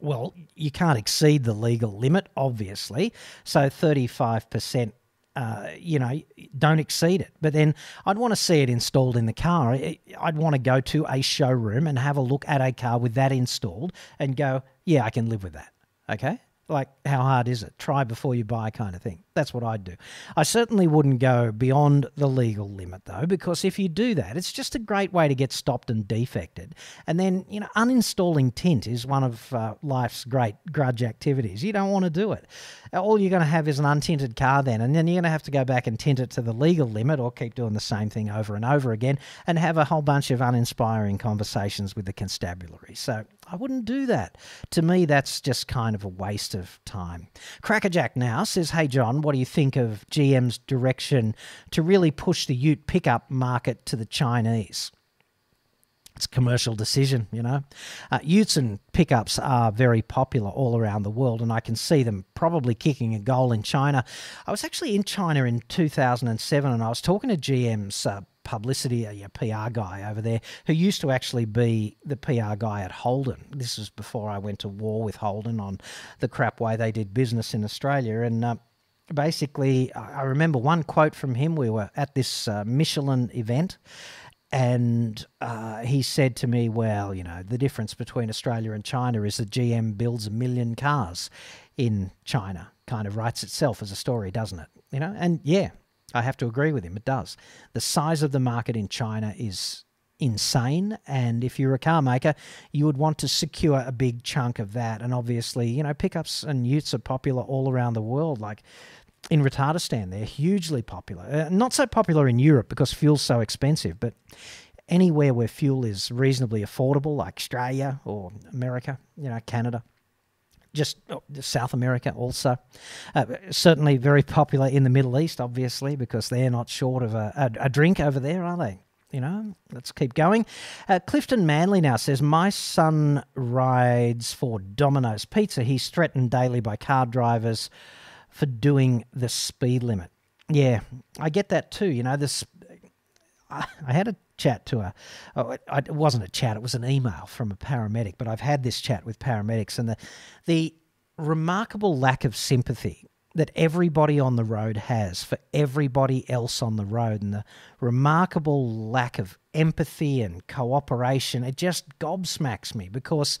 Well, you can't exceed the legal limit, obviously. So 35%, uh, you know, don't exceed it. But then I'd want to see it installed in the car. I'd want to go to a showroom and have a look at a car with that installed and go, yeah, I can live with that. Okay? Like how hard is it? Try before you buy kind of thing. That's what i'd do. I certainly wouldn't go beyond the legal limit though because if you do that it's just a great way to get stopped and defected. And then you know uninstalling tint is one of uh, life's great grudge activities. You don't want to do it. All you're going to have is an untinted car then and then you're going to have to go back and tint it to the legal limit or keep doing the same thing over and over again and have a whole bunch of uninspiring conversations with the constabulary. So I wouldn't do that. To me, that's just kind of a waste of time. Crackerjack now says, Hey, John, what do you think of GM's direction to really push the ute pickup market to the Chinese? It's a commercial decision, you know. Uh, utes and pickups are very popular all around the world, and I can see them probably kicking a goal in China. I was actually in China in 2007, and I was talking to GM's uh, publicity, a PR guy over there who used to actually be the PR guy at Holden. This was before I went to war with Holden on the crap way they did business in Australia. And uh, basically, I remember one quote from him. We were at this uh, Michelin event. and uh, he said to me, Well, you know, the difference between Australia and China is that GM builds a million cars in China. Kind of writes itself as a story, doesn't it? You know, and yeah, I have to agree with him. It does. The size of the market in China is insane. And if you're a car maker, you would want to secure a big chunk of that. And obviously, you know, pickups and utes are popular all around the world. Like in Retardistan, they're hugely popular. Uh, not so popular in Europe because fuel's so expensive, but anywhere where fuel is reasonably affordable, like Australia or America, you know, Canada, just oh, South America also. Uh, certainly very popular in the Middle East, obviously, because they're not short of a, a, a drink over there, are they? You know, let's keep going. Uh, Clifton Manley now says, My son rides for Domino's Pizza. He's threatened daily by car drivers for doing the speed limit. Yeah, I get that too. You know, this. I, had a chat to a. Oh, it, it wasn't a chat; it was an email from a paramedic. But I've had this chat with paramedics, and the the remarkable lack of sympathy that everybody on the road has for everybody else on the road and the remarkable lack of empathy and cooperation it just gobsmacks me because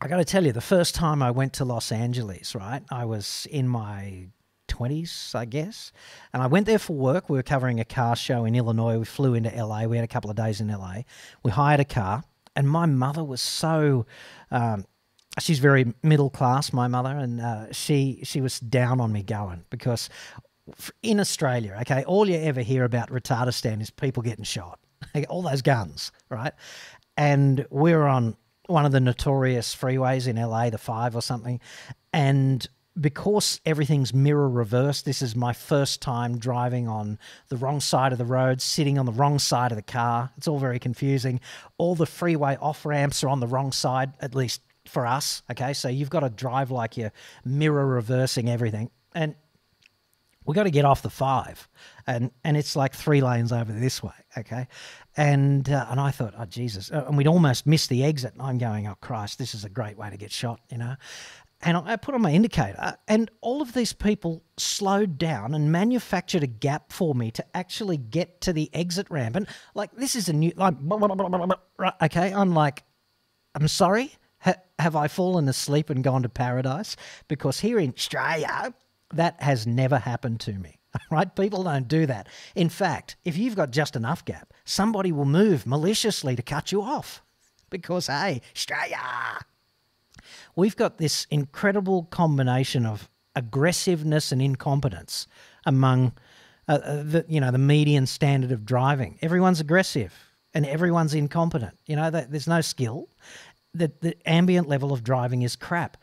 I got to tell you the first time I went to Los Angeles right I was in my 20s I guess. And I went there for work. We were covering a car show in Illinois. We flew into LA we had a couple of days in LA we hired a car and my mother was so um, she's very middle class, my mother, and uh, she she was down on me going because in Australia, okay, all you ever hear about retardistan is people getting shot, all those guns, right? And we're on one of the notorious freeways in LA, the five or something, and because everything's mirror reverse, this is my first time driving on the wrong side of the road, sitting on the wrong side of the car. It's all very confusing. All the freeway off ramps are on the wrong side, at least for us. Okay, so you've got to drive like you're mirror reversing everything, and we got to get off the five, and and it's like three lanes over this way. Okay, and uh, and I thought, oh Jesus, uh, and we'd almost missed the exit. And I'm going, oh Christ, this is a great way to get shot, you know. And I put on my indicator, and all of these people slowed down and manufactured a gap for me to actually get to the exit ramp. And like, this is a new, like, okay, I'm like, I'm sorry, ha- have I fallen asleep and gone to paradise? Because here in Australia, that has never happened to me. Right? People don't do that. In fact, if you've got just enough gap, somebody will move maliciously to cut you off. Because, hey, Australia, we've got this incredible combination of aggressiveness and incompetence among uh, uh the you know the median standard of driving. Everyone's aggressive and everyone's incompetent. You know, there's no skill, the, the ambient level of driving is crap.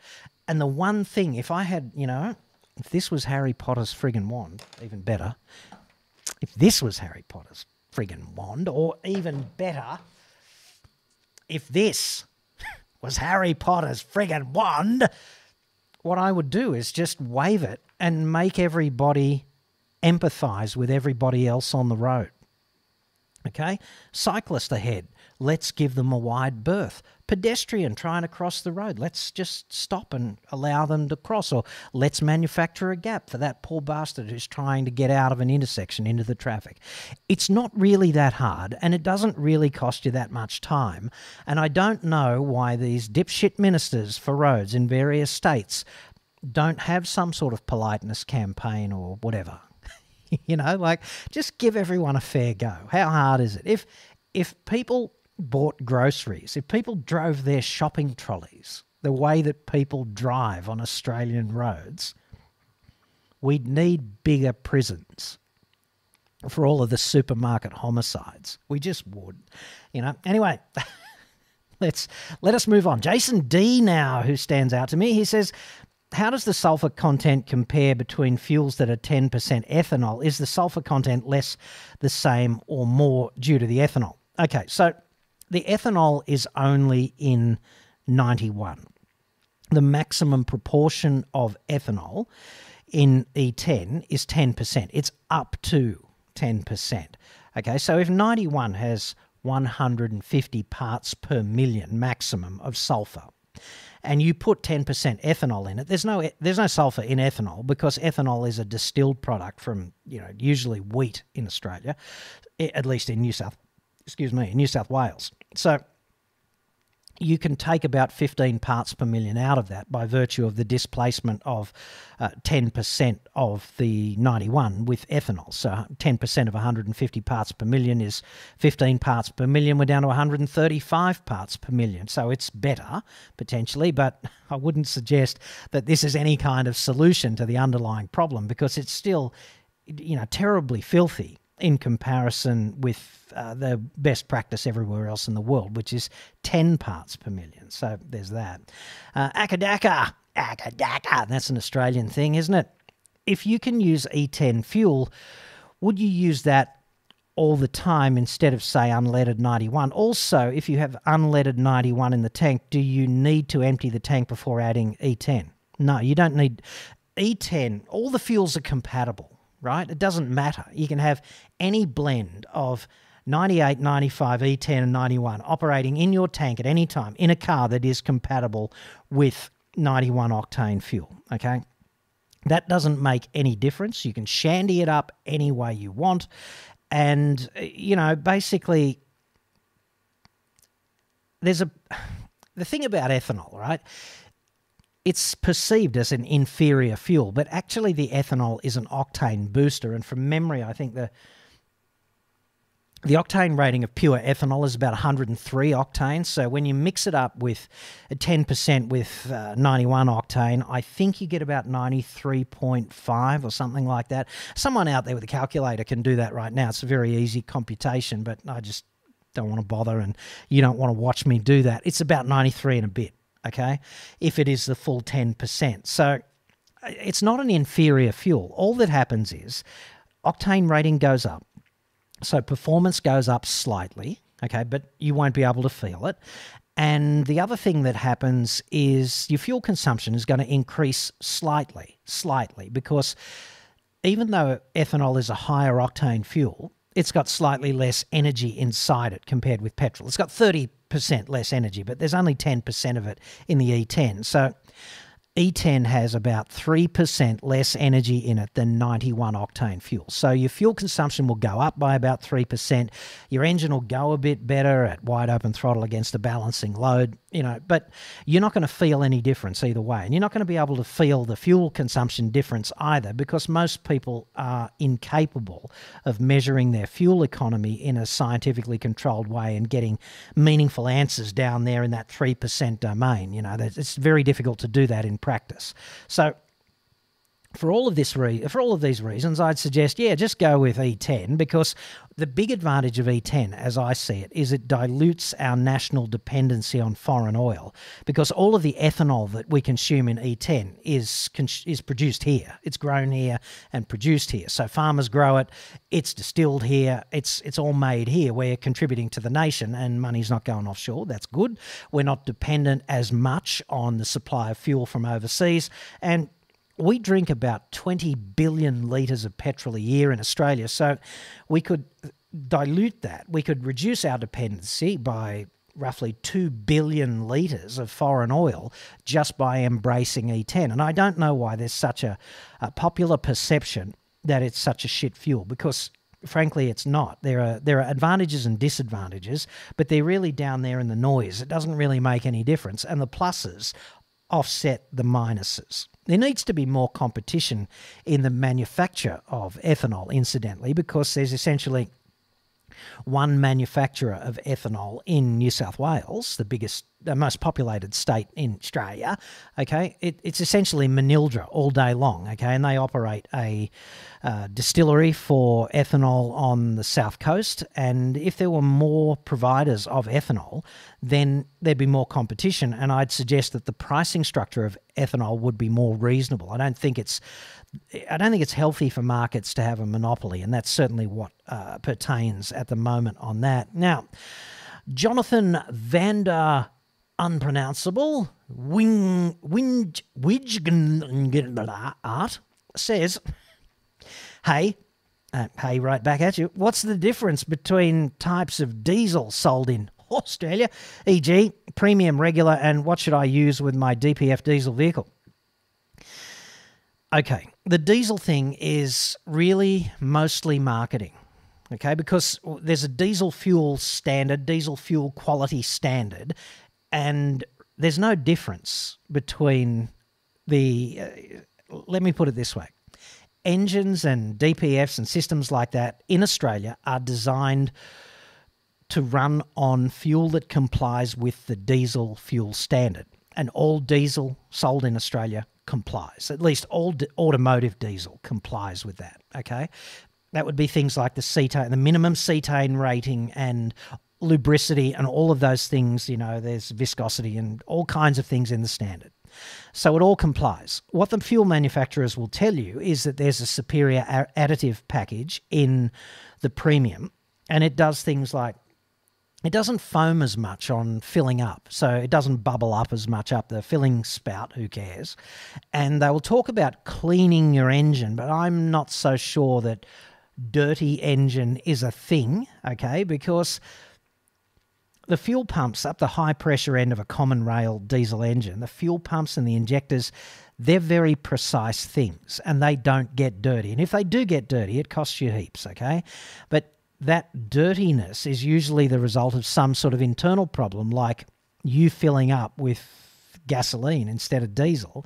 And the one thing, if I had, you know, if this was Harry Potter's friggin' wand, even better, if this was Harry Potter's friggin' wand, or even better, if this was Harry Potter's friggin' wand, what I would do is just wave it and make everybody empathize with everybody else on the road. Okay? Cyclist ahead. Let's give them a wide berth. Pedestrian trying to cross the road. Let's just stop and allow them to cross. Or let's manufacture a gap for that poor bastard who's trying to get out of an intersection into the traffic. It's not really that hard and it doesn't really cost you that much time. And I don't know why these dipshit ministers for roads in various states don't have some sort of politeness campaign or whatever. you know, like just give everyone a fair go. How hard is it? If if people bought groceries, if people drove their shopping trolleys the way that people drive on Australian roads, we'd need bigger prisons for all of the supermarket homicides. We just would. You know. Anyway, let's let us move on. Jason D now, who stands out to me, he says, how does the sulfur content compare between fuels that are 10% ethanol? Is the sulfur content less, the same, or more due to the ethanol? Okay, so the ethanol is only in 91. The maximum proportion of ethanol in E10 is 10%. It's up to 10%. Okay, so if 91 has 150 parts per million maximum of sulfur, and you put 10% ethanol in it, there's no there's no sulfur in ethanol because ethanol is a distilled product from you know usually wheat in Australia, at least in New South, excuse me, in New South Wales. So you can take about 15 parts per million out of that by virtue of the displacement of uh, 10% of the 91 with ethanol. So 10% of 150 parts per million is 15 parts per million. We're down to 135 parts per million. So it's better potentially, but I wouldn't suggest that this is any kind of solution to the underlying problem because it's still, you know, terribly filthy in comparison with uh, the best practice everywhere else in the world, which is 10 parts per million. So there's that. Uh, Akadaka, Akadaka, that's an Australian thing, isn't it? If you can use E10 fuel, would you use that all the time instead of, say, unleaded 91? Also, if you have unleaded 91 in the tank, do you need to empty the tank before adding E10? No, you don't need. E10, all the fuels are compatible right? It doesn't matter. You can have any blend of 98, 95, E10, and 91 operating in your tank at any time in a car that is compatible with 91 octane fuel, okay? That doesn't make any difference. You can shandy it up any way you want. And, you know, basically, there's a. The thing about ethanol, right? It's perceived as an inferior fuel, but actually the ethanol is an octane booster. And from memory, I think the the octane rating of pure ethanol is about 103 octane. So when you mix it up with 10% with uh, 91 octane, I think you get about 93.5 or something like that. Someone out there with a calculator can do that right now. It's a very easy computation, but I just don't want to bother and you don't want to watch me do that. It's about 93 and a bit okay, if it is the full 10%. So it's not an inferior fuel. All that happens is octane rating goes up. So performance goes up slightly, okay, but you won't be able to feel it. And the other thing that happens is your fuel consumption is going to increase slightly, slightly, because even though ethanol is a higher octane fuel, it's got slightly less energy inside it compared with petrol. It's got 30 percent less energy, but there's only 10% of it in the E10. So E10 has about 3% less energy in it than 91 octane fuel. So your fuel consumption will go up by about 3%. Your engine will go a bit better at wide open throttle against a balancing load, you know, but you're not going to feel any difference either way. And you're not going to be able to feel the fuel consumption difference either because most people are incapable of measuring their fuel economy in a scientifically controlled way and getting meaningful answers down there in that 3% domain. You know, it's very difficult to do that in practice. So for all of this re- for all of these reasons, I'd suggest yeah, just go with E10 because the big advantage of E10, as I see it, is it dilutes our national dependency on foreign oil because all of the ethanol that we consume in E10 is is produced here. It's grown here and produced here. So farmers grow it, it's distilled here, it's it's all made here. We're contributing to the nation and money's not going offshore. That's good. We're not dependent as much on the supply of fuel from overseas and we drink about 20 billion litres of petrol a year in Australia. So we could dilute that. We could reduce our dependency by roughly 2 billion litres of foreign oil just by embracing E10. And I don't know why there's such a, a popular perception that it's such a shit fuel because frankly it's not there are there are advantages and disadvantages but they're really down there in the noise it doesn't really make any difference and the pluses offset the minuses there needs to be more competition in the manufacture of ethanol, incidentally, because there's essentially one manufacturer of ethanol in New South Wales, the biggest, the most populated state in Australia. Okay, it, it's essentially Manildra all day long. Okay, and they operate a uh, distillery for ethanol on the south coast. And if there were more providers of ethanol, then there'd be more competition. And I'd suggest that the pricing structure of ethanol would be more reasonable. I don't think it's I don't think it's healthy for markets to have a monopoly, and that's certainly what uh, pertains at the moment on that. Now, Jonathan Vander Unpronounceable Wing Wing Art says, "Hey, uh, hey, right back at you. What's the difference between types of diesel sold in Australia, e.g., premium, regular, and what should I use with my DPF diesel vehicle? Okay, the diesel thing is really mostly marketing. Okay, because there's a diesel fuel standard, diesel fuel quality standard, and there's no difference between the. Uh, let me put it this way engines and DPFs and systems like that in Australia are designed to run on fuel that complies with the diesel fuel standard. And all diesel sold in Australia complies. At least all automotive diesel complies with that. Okay, that would be things like the cetane, the minimum cetane rating, and lubricity, and all of those things. You know, there's viscosity and all kinds of things in the standard. So it all complies. What the fuel manufacturers will tell you is that there's a superior additive package in the premium, and it does things like it doesn't foam as much on filling up, so it doesn't bubble up as much up the filling spout. Who cares? And they will talk about cleaning your engine, but I'm not so sure that dirty engine is a thing, okay? Because the fuel pumps up the high pressure end of a common rail diesel engine, the fuel pumps and the injectors, they're very precise things and they don't get dirty. And if they do get dirty, it costs you heaps, okay? But that dirtiness is usually the result of some sort of internal problem, like you filling up with gasoline instead of diesel.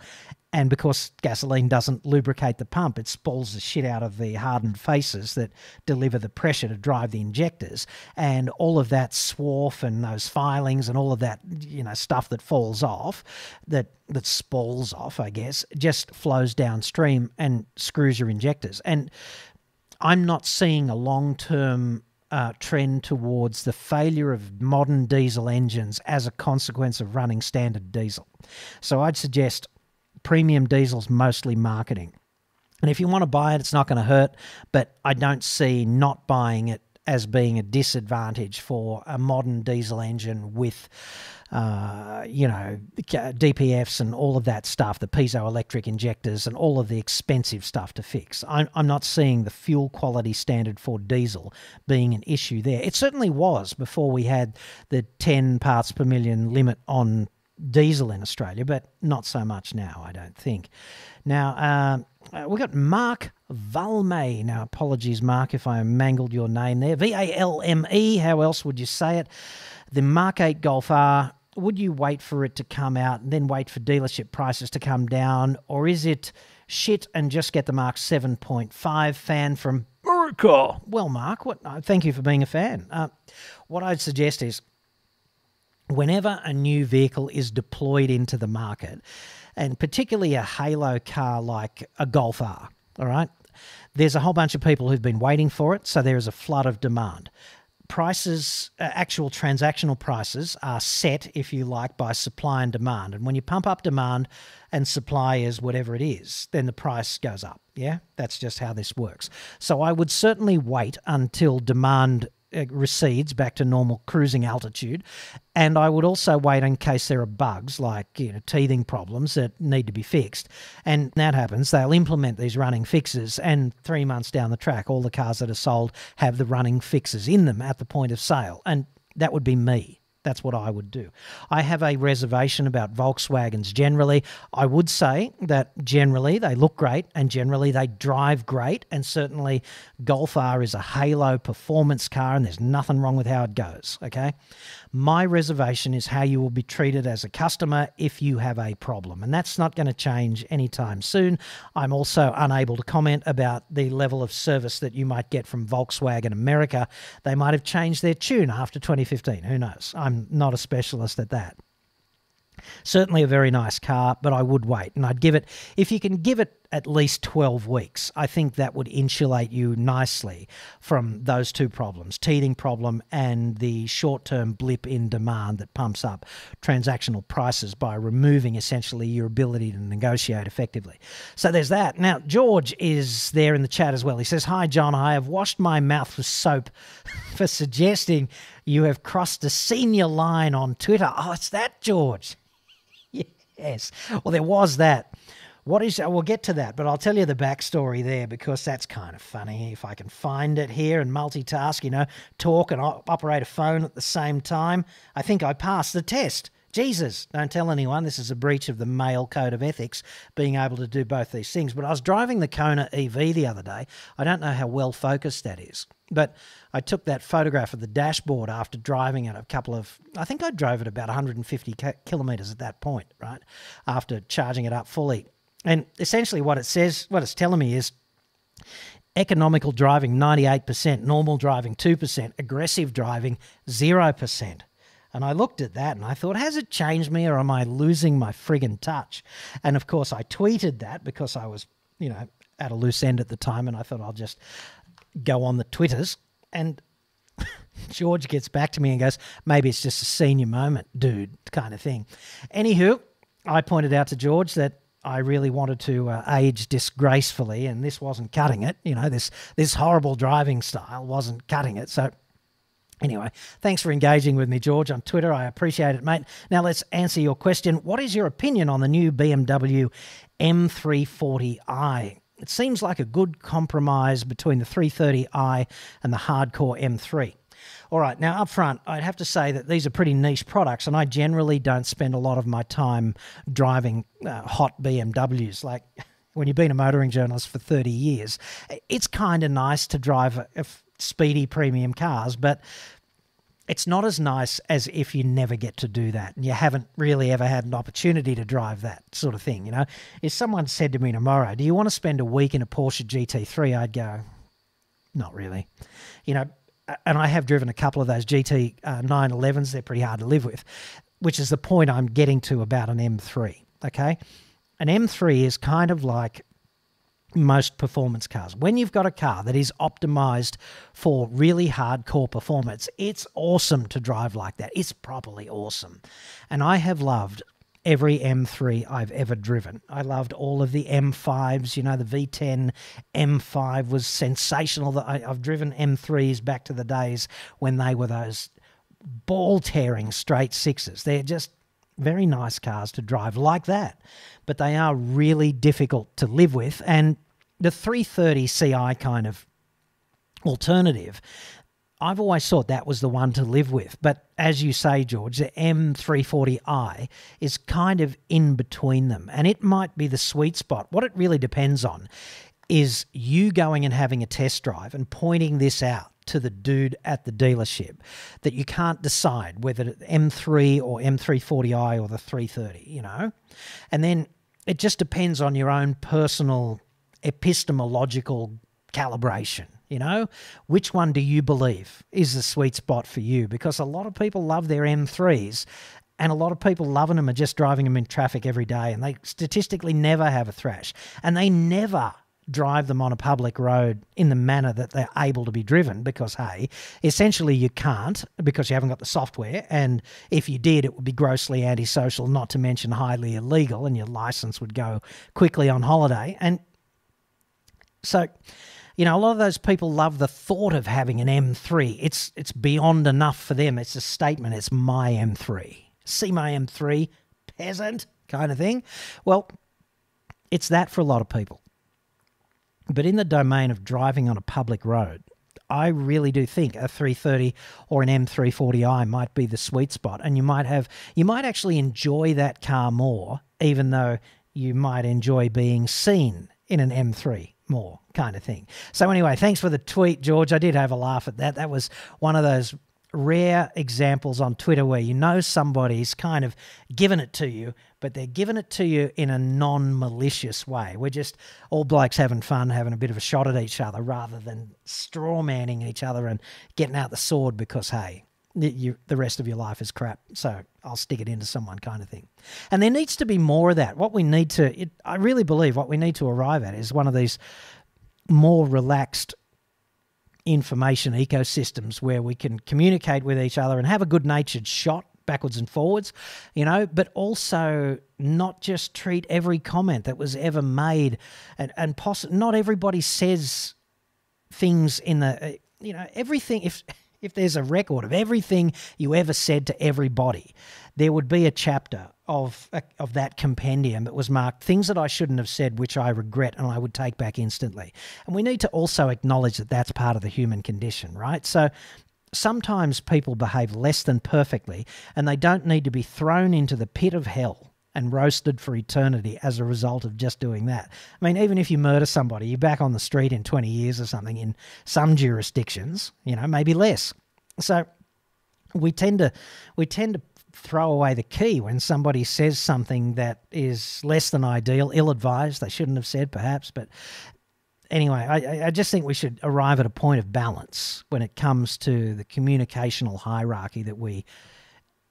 And because gasoline doesn't lubricate the pump, it spalls the shit out of the hardened faces that deliver the pressure to drive the injectors. And all of that swarf and those filings and all of that, you know, stuff that falls off, that that spalls off, I guess, just flows downstream and screws your injectors. And I'm not seeing a long term uh, trend towards the failure of modern diesel engines as a consequence of running standard diesel. So I'd suggest premium diesel's mostly marketing. And if you want to buy it, it's not going to hurt, but I don't see not buying it as being a disadvantage for a modern diesel engine with uh, you know, DPFs and all of that stuff, the piezoelectric injectors and all of the expensive stuff to fix. I'm, I'm not seeing the fuel quality standard for diesel being an issue there. It certainly was before we had the 10 parts per million limit on diesel in Australia, but not so much now, I don't think. Now, uh, we've got Mark Valme. Now, apologies, Mark, if I mangled your name there. V A L M E, how else would you say it? The Mark 8 Golf R would you wait for it to come out and then wait for dealership prices to come down, or is it shit and just get the Mark 7.5 fan from America? Well, Mark, what? Uh, thank you for being a fan. Uh, what I'd suggest is whenever a new vehicle is deployed into the market, and particularly a halo car like a Golf R, all right, there's a whole bunch of people who've been waiting for it, so there is a flood of demand prices, uh, actual transactional prices, are set, if you like, by supply and demand. And when you pump up demand and supply is whatever it is, then the price goes up. Yeah, that's just how this works. So I would certainly wait until demand Uh, recedes back to normal cruising altitude. And I would also wait in case there are bugs like you know teething problems that need to be fixed. And that happens, they'll implement these running fixes. And three months down the track, all the cars that are sold have the running fixes in them at the point of sale. And that would be me. That's what I would do. I have a reservation about Volkswagens generally. I would say that generally they look great and generally they drive great. And certainly Golf R is a halo performance car and there's nothing wrong with how it goes. Okay. My reservation is how you will be treated as a customer if you have a problem. And that's not going to change anytime soon. I'm also unable to comment about the level of service that you might get from Volkswagen America. They might have changed their tune after 2015. Who knows? I'm not a specialist at that. Certainly a very nice car, but I would wait. And I'd give it, if you can give it at least 12 weeks, I think that would insulate you nicely from those two problems teething problem and the short term blip in demand that pumps up transactional prices by removing essentially your ability to negotiate effectively. So there's that. Now, George is there in the chat as well. He says, Hi, John. I have washed my mouth with soap for suggesting you have crossed a senior line on Twitter. Oh, it's that, George. Yes. Well, there was that What is? Uh, we'll get to that, but I'll tell you the backstory there because that's kind of funny. If I can find it here and multitask, you know, talk and operate a phone at the same time, I think I passed the test. Jesus, don't tell anyone. This is a breach of the male code of ethics, being able to do both these things. But I was driving the Kona EV the other day. I don't know how well focused that is, but I took that photograph of the dashboard after driving it a couple of, I think I drove it about 150 kilometres at that point, right? After charging it up fully. And essentially, what it says, what it's telling me is economical driving 98%, normal driving 2%, aggressive driving 0%. And I looked at that and I thought, has it changed me or am I losing my friggin' touch? And of course, I tweeted that because I was, you know, at a loose end at the time and I thought I'll just go on the Twitters. And George gets back to me and goes, maybe it's just a senior moment, dude, kind of thing. Anywho, I pointed out to George that I really wanted to uh, age disgracefully, and this wasn't cutting it. You know, this this horrible driving style wasn't cutting it. So, anyway, thanks for engaging with me, George, on Twitter. I appreciate it, mate. Now let's answer your question. What is your opinion on the new BMW M340i? It seems like a good compromise between the 330i and the hardcore M3. All right, now up front, I'd have to say that these are pretty niche products, and I generally don't spend a lot of my time driving uh, hot BMWs. Like when you've been a motoring journalist for 30 years, it's kind of nice to drive a, a speedy premium cars, but it's not as nice as if you never get to do that and you haven't really ever had an opportunity to drive that sort of thing. You know, if someone said to me tomorrow, "Do you want to spend a week in a Porsche GT3?" I'd go, "Not really." You know, and I have driven a couple of those GT uh, 911s. They're pretty hard to live with, which is the point I'm getting to about an M3. Okay. An M3 is kind of like most performance cars. When you've got a car that is optimized for really hardcore performance, it's awesome to drive like that. It's properly awesome. And I have loved every M3 I've ever driven. I loved all of the M5s. You know, the V10 M5 was sensational. That I, have driven M3s back to the days when they were those ball tearing straight sixes. They're just very nice cars to drive like that, but they are really difficult to live with. And the 330 Ci kind of alternative I've always thought that was the one to live with. But as you say, George, the M340i is kind of in between them. And it might be the sweet spot. What it really depends on is you going and having a test drive and pointing this out to the dude at the dealership that you can't decide whether M3 or M340i or the 330, you know? And then it just depends on your own personal epistemological calibration you know, which one do you believe is the sweet spot for you? Because a lot of people love their M3s and a lot of people loving them are just driving them in traffic every day and they statistically never have a thrash. And they never drive them on a public road in the manner that they're able to be driven because hey essentially you can't because you haven't got the software and if you did it would be grossly antisocial not to mention highly illegal and your license would go quickly on holiday. And so you know, a lot of those people love the thought of having an M3. It's it's beyond enough for them. It's a statement. It's my M3. See my M3, peasant kind of thing. Well, it's that for a lot of people. But in the domain of driving on a public road, I really do think a 330 or an M340i might be the sweet spot and you might have you might actually enjoy that car more even though you might enjoy being seen in an M3 more kind of thing. So anyway, thanks for the tweet, George. I did have a laugh at that. That was one of those rare examples on Twitter where you know somebody's kind of given it to you, but they're giving it to you in a non malicious way. We're just all blokes having fun, having a bit of a shot at each other rather than straw manning each other and getting out the sword because, hey, you, the rest of your life is crap. So I'll stick it into someone kind of thing. And there needs to be more of that. What we need to, it, I really believe what we need to arrive at is one of these more relaxed information ecosystems where we can communicate with each other and have a good natured shot backwards and forwards, you know, but also not just treat every comment that was ever made and, and poss- not everybody says things in the, uh, you know, everything. If, if there's a record of everything you ever said to everybody, there would be a chapter of uh, of that compendium that was marked things that I shouldn't have said, which I regret and I would take back instantly. And we need to also acknowledge that that's part of the human condition, right? So sometimes people behave less than perfectly, and they don't need to be thrown into the pit of hell and roasted for eternity as a result of just doing that. I mean, even if you murder somebody, you're back on the street in 20 years or something in some jurisdictions, you know, maybe less. So we tend to we tend to throw away the key when somebody says something that is less than ideal, ill advised. They shouldn't have said, perhaps, but anyway, I, I, just think we should arrive at a point of balance when it comes to the communicational hierarchy that we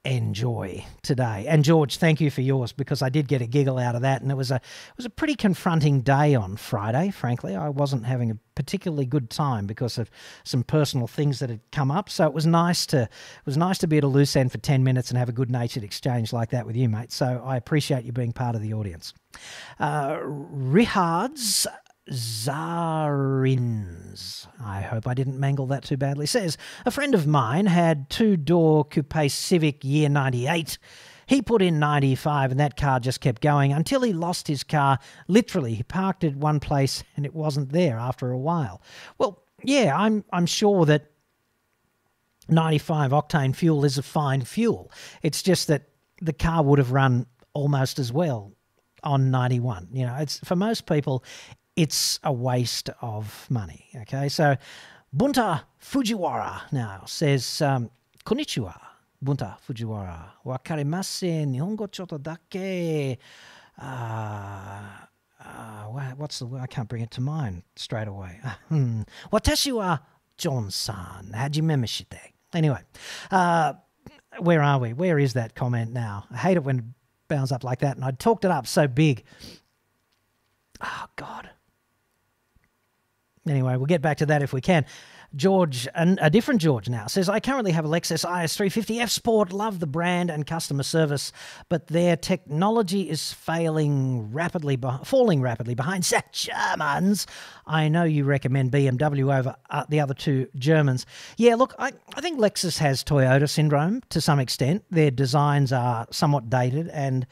enjoy today. And George, thank you for yours because I did get a giggle out of that, and it was a it was a pretty confronting day on Friday. Frankly, I wasn't having a particularly good time because of some personal things that had come up. So it was nice to it was nice to be at a loose end for ten minutes and have a good natured exchange like that with you, mate. So I appreciate you being part of the audience. Uh, Richard's Zarins, I hope I didn't mangle that too badly, says a friend of mine had two door coupe Civic year 98. He put in 95 and that car just kept going until he lost his car. Literally, he parked it one place and it wasn't there after a while. Well, yeah, I'm I'm sure that 95 octane fuel is a fine fuel. It's just that the car would have run almost as well on 91. You know, it's for most people it's a waste of money. Okay, so Bunta Fujiwara now says, um, Konnichiwa, Bunta Fujiwara. Wakarimasen, Nihongo choto dake. Uh, uh, what's the word? I can't bring it to mind straight away. Hmm. Watashi wa John-san. Hajime shite. Anyway, uh, where are we? Where is that comment now? I hate it when it bounds up like that. And I talked it up so big. Oh, God. Anyway, we'll get back to that if we can. George, and a different George now, says, I currently have a Lexus IS350F Sport, love the brand and customer service, but their technology is failing rapidly, falling rapidly behind Set Germans. I know you recommend BMW over uh, the other two Germans. Yeah, look, I, I think Lexus has Toyota syndrome to some extent. Their designs are somewhat dated and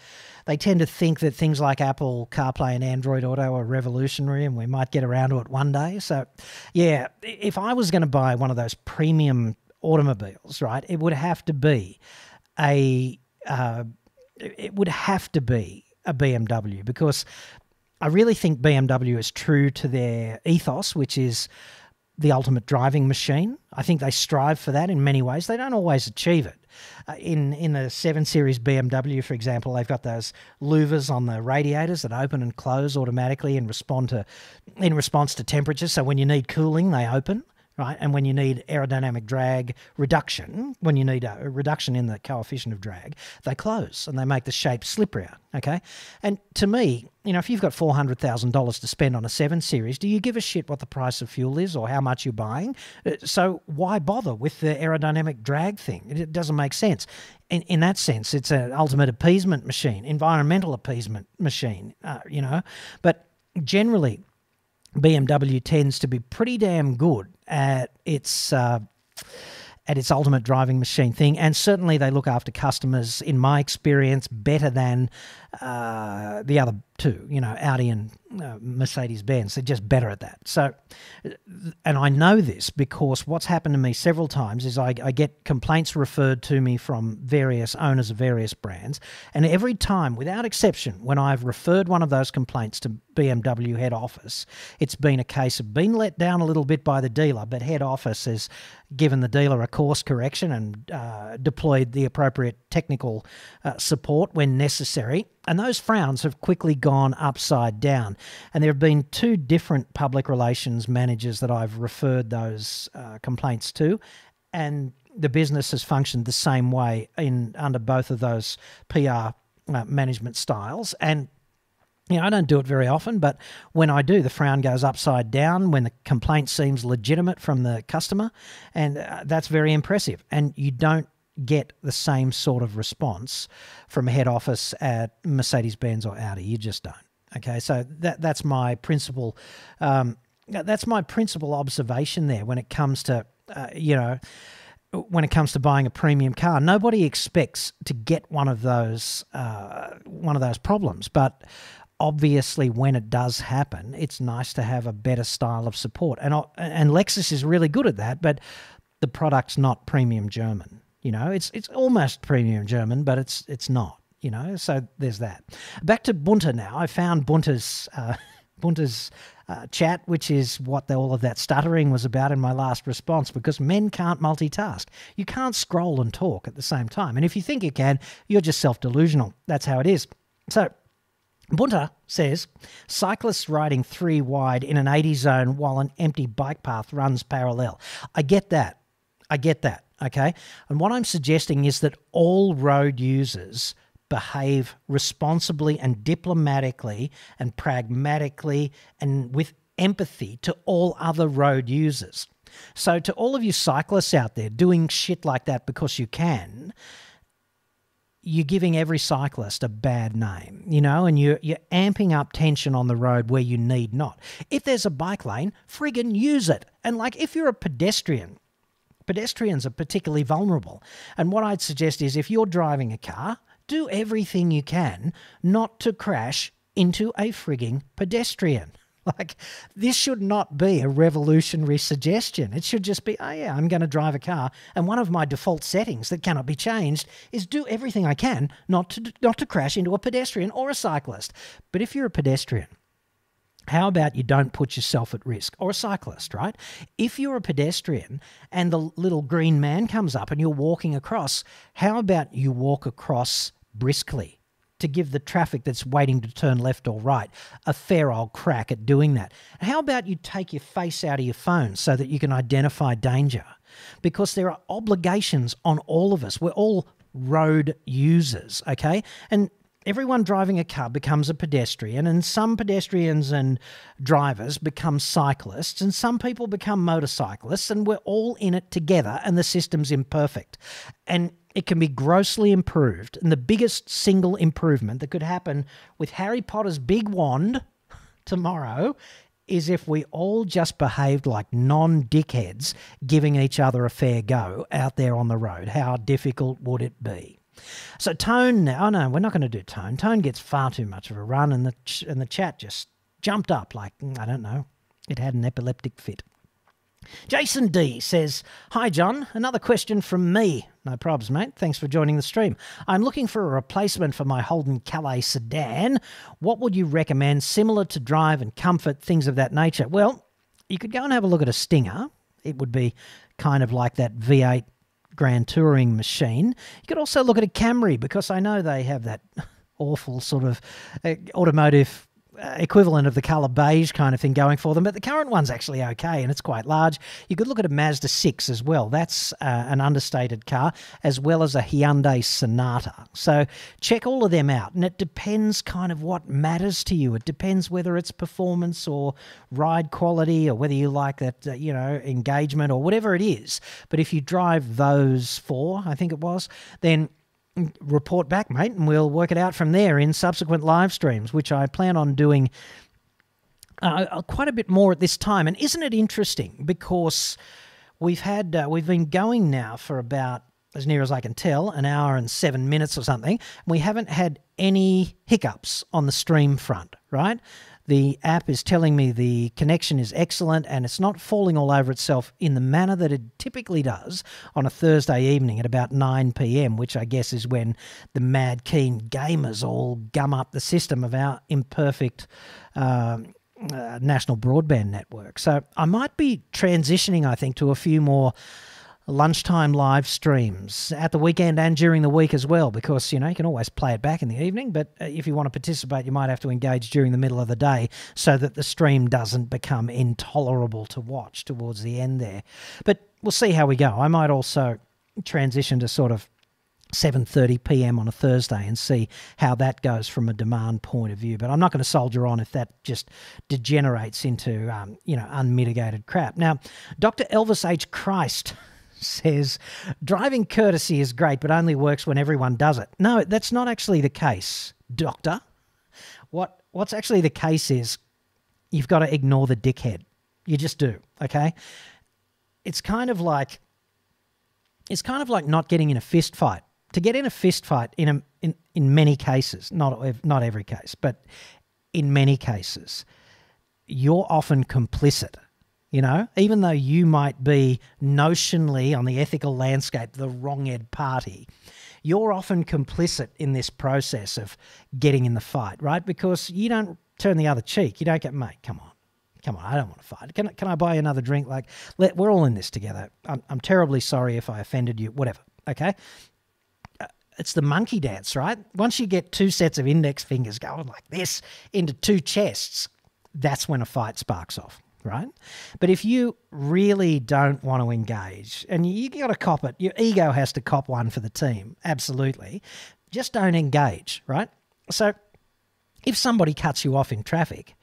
they tend to think that things like Apple CarPlay and Android Auto are revolutionary and we might get around to it one day. So, yeah, if I was going to buy one of those premium automobiles, right, it would have to be a uh, it would have to be a BMW because I really think BMW is true to their ethos, which is the ultimate driving machine. I think they strive for that in many ways. They don't always achieve it. Uh, in in the seven series BMW, for example, they've got those louvers on the radiators that open and close automatically and respond to in response to temperature. So when you need cooling, they open right? And when you need aerodynamic drag reduction, when you need a reduction in the coefficient of drag, they close and they make the shape slipperier, okay? And to me, you know, if you've got $400,000 to spend on a 7 Series, do you give a shit what the price of fuel is or how much you're buying? Uh, so why bother with the aerodynamic drag thing? It doesn't make sense. In, in that sense, it's an ultimate appeasement machine, environmental appeasement machine, uh, you know? But generally, BMW tends to be pretty damn good at its uh, at its ultimate driving machine thing, and certainly they look after customers, in my experience, better than uh, the other two. You know, Audi and uh, Mercedes Benz. They're just better at that. So, and I know this because what's happened to me several times is I, I, get complaints referred to me from various owners of various brands. And every time, without exception, when I've referred one of those complaints to BMW head office, it's been a case of being let down a little bit by the dealer, but head office has given the dealer a course correction and uh, deployed the appropriate technical uh, support when necessary. And those frowns have quickly gone upside down. And there have been two different public relations managers that I've referred those uh, complaints to. And the business has functioned the same way in under both of those PR uh, management styles. And you know, I don't do it very often, but when I do, the frown goes upside down when the complaint seems legitimate from the customer, and uh, that's very impressive. And you don't get the same sort of response from head office at Mercedes Benz or Audi. You just don't. Okay, so that that's my principal. Um, that's my principal observation there when it comes to uh, you know when it comes to buying a premium car. Nobody expects to get one of those uh, one of those problems, but obviously when it does happen, it's nice to have a better style of support. And and Lexus is really good at that, but the product's not premium German. You know, it's it's almost premium German, but it's it's not. You know, so there's that. Back to Bunta now. I found Bunta's uh, Bunta's uh, chat, which is what the, all of that stuttering was about in my last response, because men can't multitask. You can't scroll and talk at the same time. And if you think you can, you're just self delusional. That's how it is. So, Bunta says cyclists riding three wide in an 80 zone while an empty bike path runs parallel. I get that. I get that. Okay. And what I'm suggesting is that all road users behave responsibly and diplomatically and pragmatically and with empathy to all other road users. So, to all of you cyclists out there doing shit like that because you can, you're giving every cyclist a bad name, you know, and you're, you're amping up tension on the road where you need not. If there's a bike lane, friggin' use it. And like if you're a pedestrian, pedestrians are particularly vulnerable. And what I'd suggest is if you're driving a car, do everything you can not to crash into a frigging pedestrian. Like, this should not be a revolutionary suggestion. It should just be, oh, yeah, I'm going to drive a car. And one of my default settings that cannot be changed is do everything I can not to, not to crash into a pedestrian or a cyclist. But if you're a pedestrian, how about you don't put yourself at risk? Or a cyclist, right? If you're a pedestrian and the little green man comes up and you're walking across, how about you walk across briskly? to give the traffic that's waiting to turn left or right a fair old crack at doing that. How about you take your face out of your phone so that you can identify danger? Because there are obligations on all of us. We're all road users, okay? And everyone driving a car becomes a pedestrian, and some pedestrians and drivers become cyclists, and some people become motorcyclists, and we're all in it together, and the system's imperfect. And it can be grossly improved. And the biggest single improvement that could happen with Harry Potter's big wand tomorrow is if we all just behaved like non dickheads, giving each other a fair go out there on the road. How difficult would it be? So Tone now, oh no, we're not going to do Tone. Tone gets far too much of a run, and the ch- and the chat just jumped up like mm, I don't know, it had an epileptic fit. Jason D says, Hi, John. Another question from me. No probs, mate. Thanks for joining the stream. I'm looking for a replacement for my Holden Calais sedan. What would you recommend, similar to drive and comfort, things of that nature? Well, you could go and have a look at a Stinger. It would be kind of like that V8 Grand Touring machine. You could also look at a Camry because I know they have that awful sort of uh, automotive equivalent of the color beige kind of thing going for them, but the current one's actually okay and it's quite large. You could look at a Mazda 6 as well. That's uh, an understated car, as well as a Hyundai Sonata. So check all of them out. And it depends kind of what matters to you. It depends whether it's performance or ride quality or whether you like that, uh, you know, engagement or whatever it is. But if you drive those four, I think it was, then report back, mate, and we'll work it out from there in subsequent live streams, which I plan on doing uh, uh, quite a bit more at this time. And isn't it interesting? Because we've had uh, we've been going now for about as near as I can tell, an hour and seven minutes or something. We haven't had any hiccups on the stream front, right? The app is telling me the connection is excellent and it's not falling all over itself in the manner that it typically does on a Thursday evening at about 9 pm, which I guess is when the mad keen gamers all gum up the system of our imperfect. Um, uh, national broadband network. So I might be transitioning, I think, to a few more lunchtime live streams at the weekend and during the week as well, because you know you can always play it back in the evening. But uh, if you want to participate, you might have to engage during the middle of the day so that the stream doesn't become intolerable to watch towards the end there. But we'll see how we go. I might also transition to sort of 7:30 p.m. on a Thursday and see how that goes from a demand point of view. But I'm not going to soldier on if that just degenerates into um, you know unmitigated crap. Now, Dr. Elvis H. Christ says driving courtesy is great, but only works when everyone does it. No, that's not actually the case, doctor. What what's actually the case is you've got to ignore the dickhead. You just do, okay? It's kind of like it's kind of like not getting in a fist fight. To get in a fist fight in a, in in many cases, not not every case, but in many cases, you're often complicit. You know, even though you might be notionally on the ethical landscape the wrong ed party, you're often complicit in this process of getting in the fight, right? Because you don't turn the other cheek. You don't get, mate, come on. Come on, I don't want to fight. Can, can I buy another drink? Like, let, we're all in this together. I'm, I'm terribly sorry if I offended you, whatever. Okay? Uh, it's the monkey dance, right? Once you get two sets of index fingers going like this into two chests, that's when a fight sparks off right? But if you really don't want to engage, and you, got to cop it, your ego has to cop one for the team, absolutely. Just don't engage, right? So if somebody cuts you off in traffic,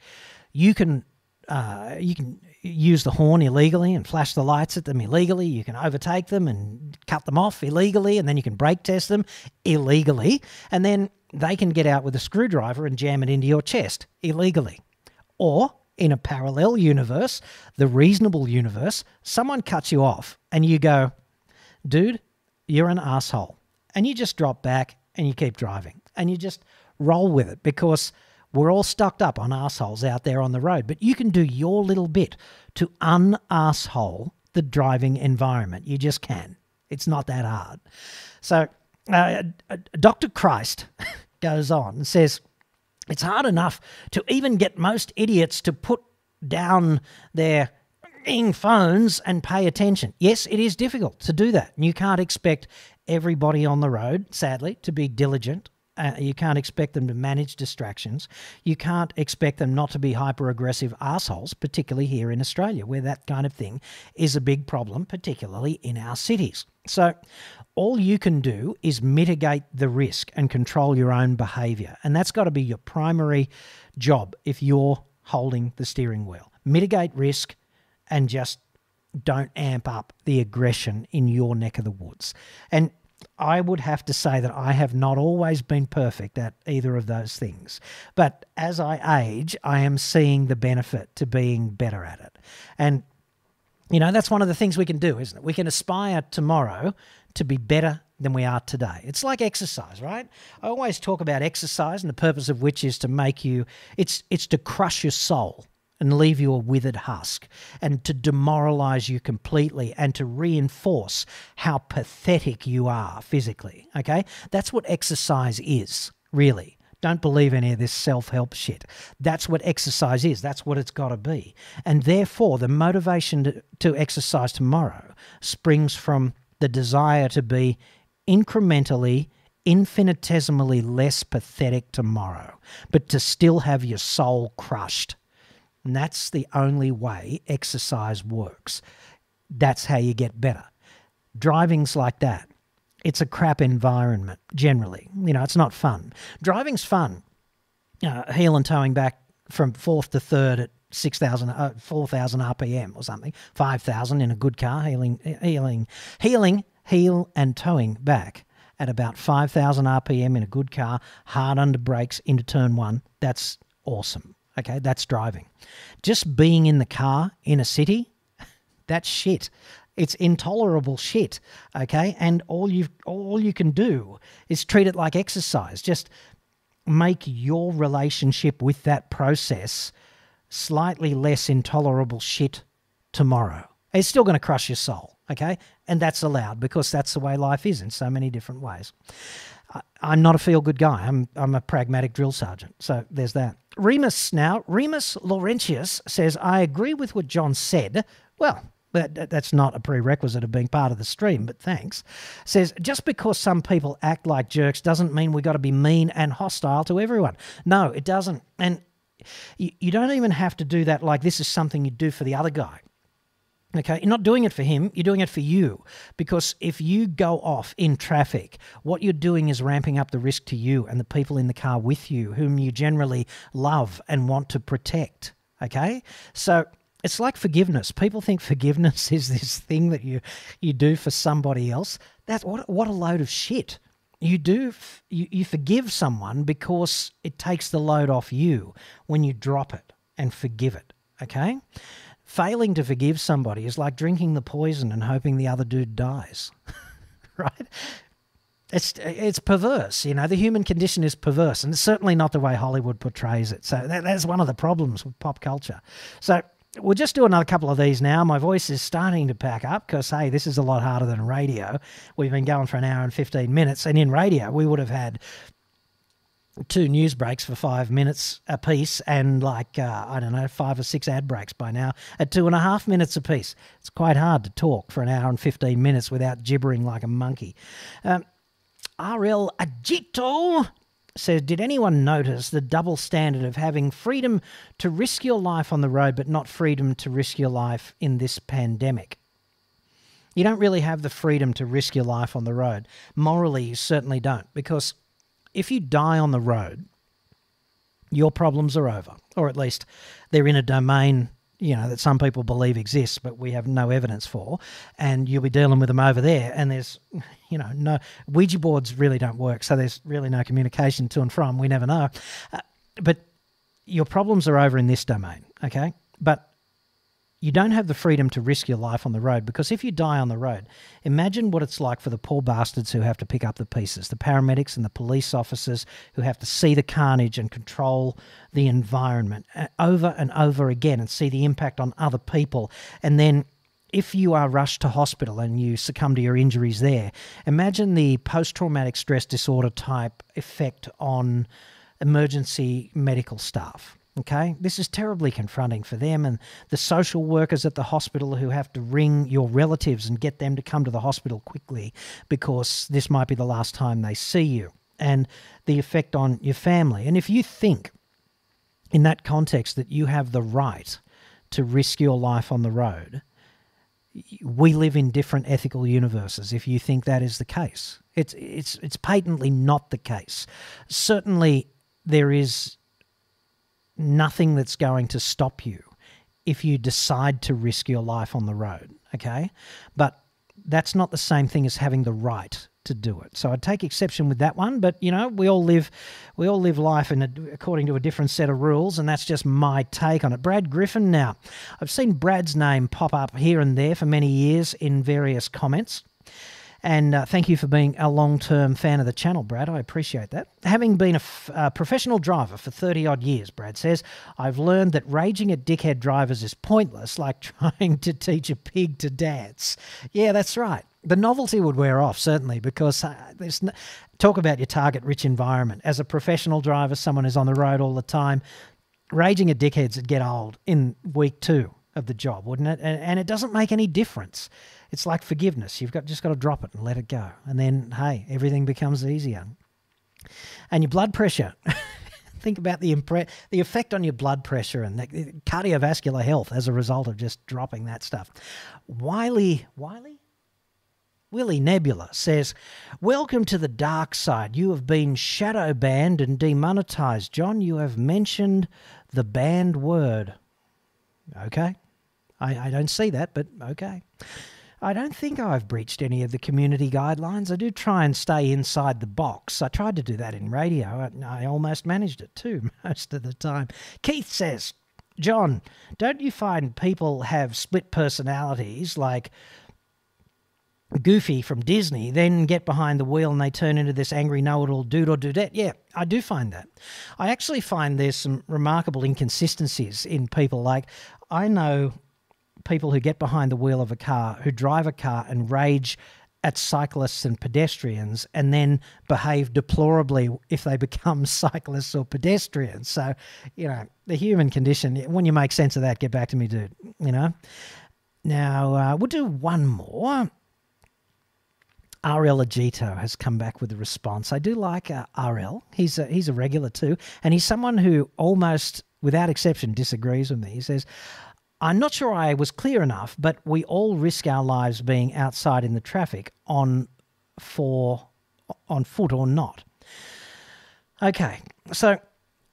you can uh, you can use the horn illegally and flash the lights at them illegally. You can overtake them and cut them off illegally, and then you can brake test them illegally, and then they can get out with a screwdriver and jam it into your chest illegally. Or in a parallel universe, the reasonable universe, someone cuts you off and you go, dude, you're an asshole. And you just drop back and you keep driving and you just roll with it because we're all stuck up on assholes out there on the road, but you can do your little bit to un-asshole the driving environment. You just can. It's not that hard. So, uh, Dr. Christ goes on and says, it's hard enough to even get most idiots to put down their phones and pay attention. Yes, it is difficult to do that. You can't expect everybody on the road, sadly, to be diligent uh, you can't expect them to manage distractions. You can't expect them not to be hyper aggressive assholes, particularly here in Australia, where that kind of thing is a big problem, particularly in our cities. So, all you can do is mitigate the risk and control your own behavior. And that's got to be your primary job if you're holding the steering wheel. Mitigate risk and just don't amp up the aggression in your neck of the woods. And I would have to say that I have not always been perfect at either of those things. But as I age, I am seeing the benefit to being better at it. And, you know, that's one of the things we can do, isn't it? We can aspire tomorrow to be better than we are today. It's like exercise, right? I always talk about exercise and the purpose of which is to make you it's it's to crush your soul and leave you a withered husk, and to demoralize you completely and to reinforce how pathetic you are physically. Okay? That's what exercise is, really. Don't believe any of this self help shit. That's what exercise is. That's what it's got to be. And therefore, the motivation to, to exercise tomorrow springs from the desire to be incrementally, infinitesimally less pathetic tomorrow, but to still have your soul crushed and that's the only way exercise works. That's how you get better. Driving's like that. It's a crap environment, generally. You know, it's not fun. Driving's fun. Uh, heel and toeing back from fourth to third at 6,000, uh, 4,000 RPM or something, 5,000 in a good car, heeling, heeling, heeling, heel and toeing back at about 5,000 RPM in a good car, hard under brakes into turn one. That's awesome. Okay, that's driving. Just being in the car in a city, that's shit. It's intolerable shit. Okay, and all you all you can do is treat it like exercise. Just make your relationship with that process slightly less intolerable shit tomorrow. It's still going to crush your soul, okay? And that's allowed because that's the way life is in so many different ways. I'm not a feel good guy. I'm, I'm a pragmatic drill sergeant. So there's that. Remus now, Remus Laurentius says, I agree with what John said. Well, that, that's not a prerequisite of being part of the stream, but thanks. Says, just because some people act like jerks doesn't mean we've got to be mean and hostile to everyone. No, it doesn't. And you, you don't even have to do that like this is something you do for the other guy. Okay, you're not doing it for him, you're doing it for you. Because if you go off in traffic, what you're doing is ramping up the risk to you and the people in the car with you, whom you generally love and want to protect. Okay, so it's like forgiveness. People think forgiveness is this thing that you you do for somebody else. That's what what a load of shit. You do you, you forgive someone because it takes the load off you when you drop it and forgive it. Okay. Failing to forgive somebody is like drinking the poison and hoping the other dude dies. right? It's it's perverse, you know. The human condition is perverse, and it's certainly not the way Hollywood portrays it. So that, that's one of the problems with pop culture. So we'll just do another couple of these now. My voice is starting to pack up because, hey, this is a lot harder than radio. We've been going for an hour and 15 minutes, and in radio, we would have had two news breaks for five minutes a piece and like uh, i don't know five or six ad breaks by now at two and a half minutes a piece it's quite hard to talk for an hour and 15 minutes without gibbering like a monkey. Um, rl agito says did anyone notice the double standard of having freedom to risk your life on the road but not freedom to risk your life in this pandemic? You don't really have the freedom to risk your life on the road. Morally you certainly don't because if you die on the road, your problems are over, or at least they're in a domain you know that some people believe exists, but we have no evidence for, and you'll be dealing with them over there. And there's, you know, no Ouija boards really don't work, so there's really no communication to and from. We never know, uh, but your problems are over in this domain, okay? But you don't have the freedom to risk your life on the road because if you die on the road, imagine what it's like for the poor bastards who have to pick up the pieces, the paramedics and the police officers who have to see the carnage and control the environment uh, over and over again and see the impact on other people. And then if you are rushed to hospital and you succumb to your injuries there, imagine the post traumatic stress disorder type effect on emergency medical staff Okay, this is terribly confronting for them and the social workers at the hospital who have to ring your relatives and get them to come to the hospital quickly because this might be the last time they see you, and the effect on your family. And if you think in that context that you have the right to risk your life on the road, we live in different ethical universes if you think that is the case. It's, it's, it's patently not the case. Certainly, there is nothing that's going to stop you if you decide to risk your life on the road, okay? But that's not the same thing as having the right to do it. So I'd take exception with that one, but you know, we all live we all live life in a, according to a different set of rules and that's just my take on it. Brad Griffin now. I've seen Brad's name pop up here and there for many years in various comments. And uh, thank you for being a long term fan of the channel, Brad. I appreciate that. Having been a professional driver for 30 odd years, Brad says, I've learned that raging at dickhead drivers is pointless, like trying to teach a pig to dance. Yeah, that's right. The novelty would wear off, certainly, because uh, there's no, talk about your target rich environment. As a professional driver, someone who's on the road all the time, raging at dickheads would get old in week two of the job, wouldn't it? And, and it doesn't make any difference. It's like forgiveness. You've got just got to drop it and let it go. And then, hey, everything becomes easier. And your blood pressure. Think about the the effect on your blood pressure and cardiovascular health as a result of just dropping that stuff. Wiley, Wiley? Willie Nebula says, Welcome to the dark side. You have been shadow banned and demonetized. John, you have mentioned the banned word. Okay. I, I don't see that, but okay. I don't think I've breached any of the community guidelines. I do try and stay inside the box. I tried to do that in radio. I, I almost managed it too, most of the time. Keith says, John, don't you find people have split personalities like Goofy from Disney, then get behind the wheel and they turn into this angry know it all dude or dudette. Yeah, I do find that. I actually find there's some remarkable inconsistencies in people. Like, I know people who get behind the wheel of a car, who drive a car and rage at cyclists and pedestrians and then behave deplorably if they become cyclists or pedestrians. So, you know, the human condition, when you make sense of that, get back to me, dude. You know? Now, uh, we'll do one more. RL Agito has come back with a response. I do like uh. He's a, he's a regular too, and he's someone who almost, without exception, disagrees with me. He says, I'm not sure I was clear enough, but we all risk our lives being outside in the traffic on for on foot or not. Okay, so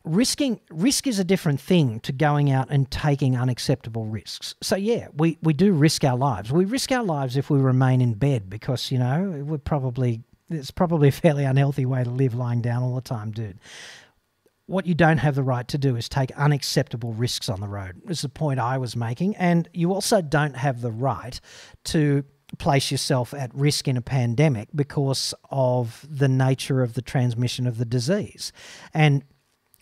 risking risk is a different thing to going out and taking unacceptable risks. So yeah, we, we do risk our lives. We risk our lives if we remain in bed because, you know, we're probably it's probably a fairly unhealthy way to live lying down all the time, dude what you don't have the right to do is take unacceptable risks on the road, is the point I was making. And you also don't have the right to place yourself at risk in a pandemic because of the nature of the transmission of the disease. And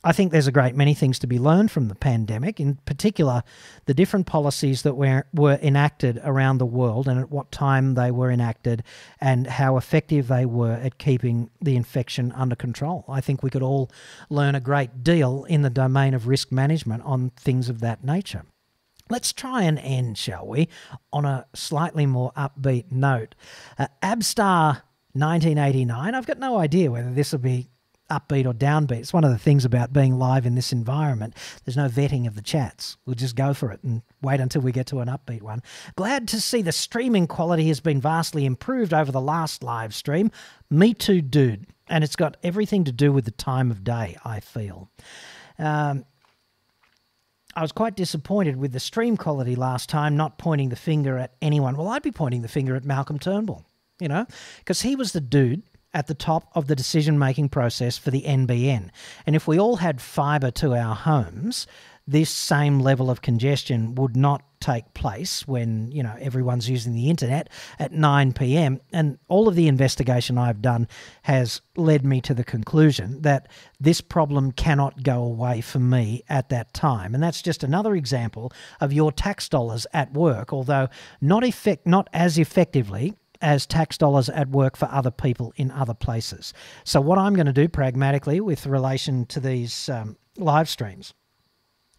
I think there's a great many things to be learned from the pandemic, in particular, the different policies that were, were enacted around the world and at what time they were enacted and how effective they were at keeping the infection under control. I think we could all learn a great deal in the domain of risk management on things of that nature. Let's try and end, shall we, on a slightly more upbeat note. Uh, Abstar 1989, I've got no idea whether this will be upbeat or downbeat. It's one of the things about being live in this environment. There's no vetting of the chats. We'll just go for it and wait until we get to an upbeat one. Glad to see the streaming quality has been vastly improved over the last live stream. Me too, dude. And it's got everything to do with the time of day, I feel. Um, I was quite disappointed with the stream quality last time, not pointing the finger at anyone. Well, I'd be pointing the finger at Malcolm Turnbull, you know, because he was the dude at the top of the decision making process for the NBN. And if we all had fibre to our homes, this same level of congestion would not take place when you know everyone's using the internet at 9 p.m. and all of the investigation I've done has led me to the conclusion that this problem cannot go away for me at that time and that's just another example of your tax dollars at work although not effect not as effectively as tax dollars at work for other people in other places. So, what I'm going to do pragmatically with relation to these um, live streams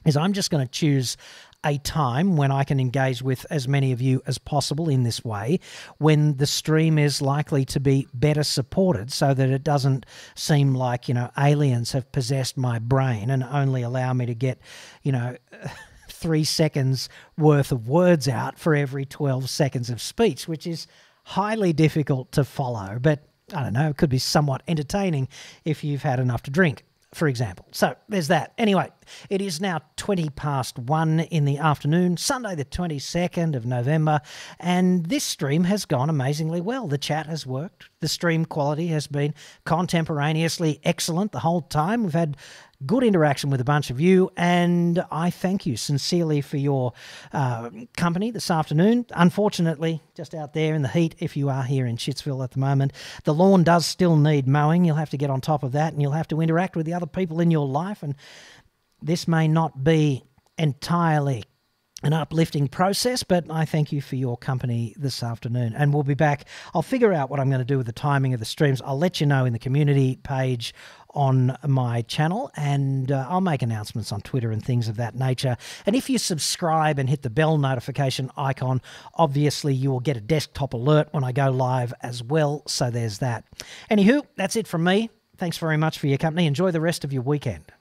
is I'm just going to choose a time when I can engage with as many of you as possible in this way, when the stream is likely to be better supported so that it doesn't seem like, you know, aliens have possessed my brain and only allow me to get, you know, three seconds worth of words out for every 12 seconds of speech, which is highly difficult to follow, but I don't know, it could be somewhat entertaining if you've had enough to drink, for example. So there's that. Anyway, it is now 20 past one in the afternoon, Sunday, the 22nd of November, and this stream has gone amazingly well. The chat has worked, the stream quality has been contemporaneously excellent the whole time. We've had good interaction with a bunch of you, and I thank you sincerely for your uh, company this afternoon. Unfortunately, just out there in the heat, if you are here in Shitsville at the moment, the lawn does still need mowing. You'll have to get on top of that, and you'll have to interact with the other people in your life. And this may not be entirely an uplifting process, but I thank you for your company this afternoon. And we'll be back. I'll figure out what I'm going to do with the timing of the streams. I'll let you know in the community page on my channel, and uh, I'll make announcements on Twitter and things of that nature. And if you subscribe and hit the bell notification icon, obviously you will get a desktop alert when I go live as well. So there's that. Anywho, that's it from me. Thanks very much for your company. Enjoy the rest of your weekend.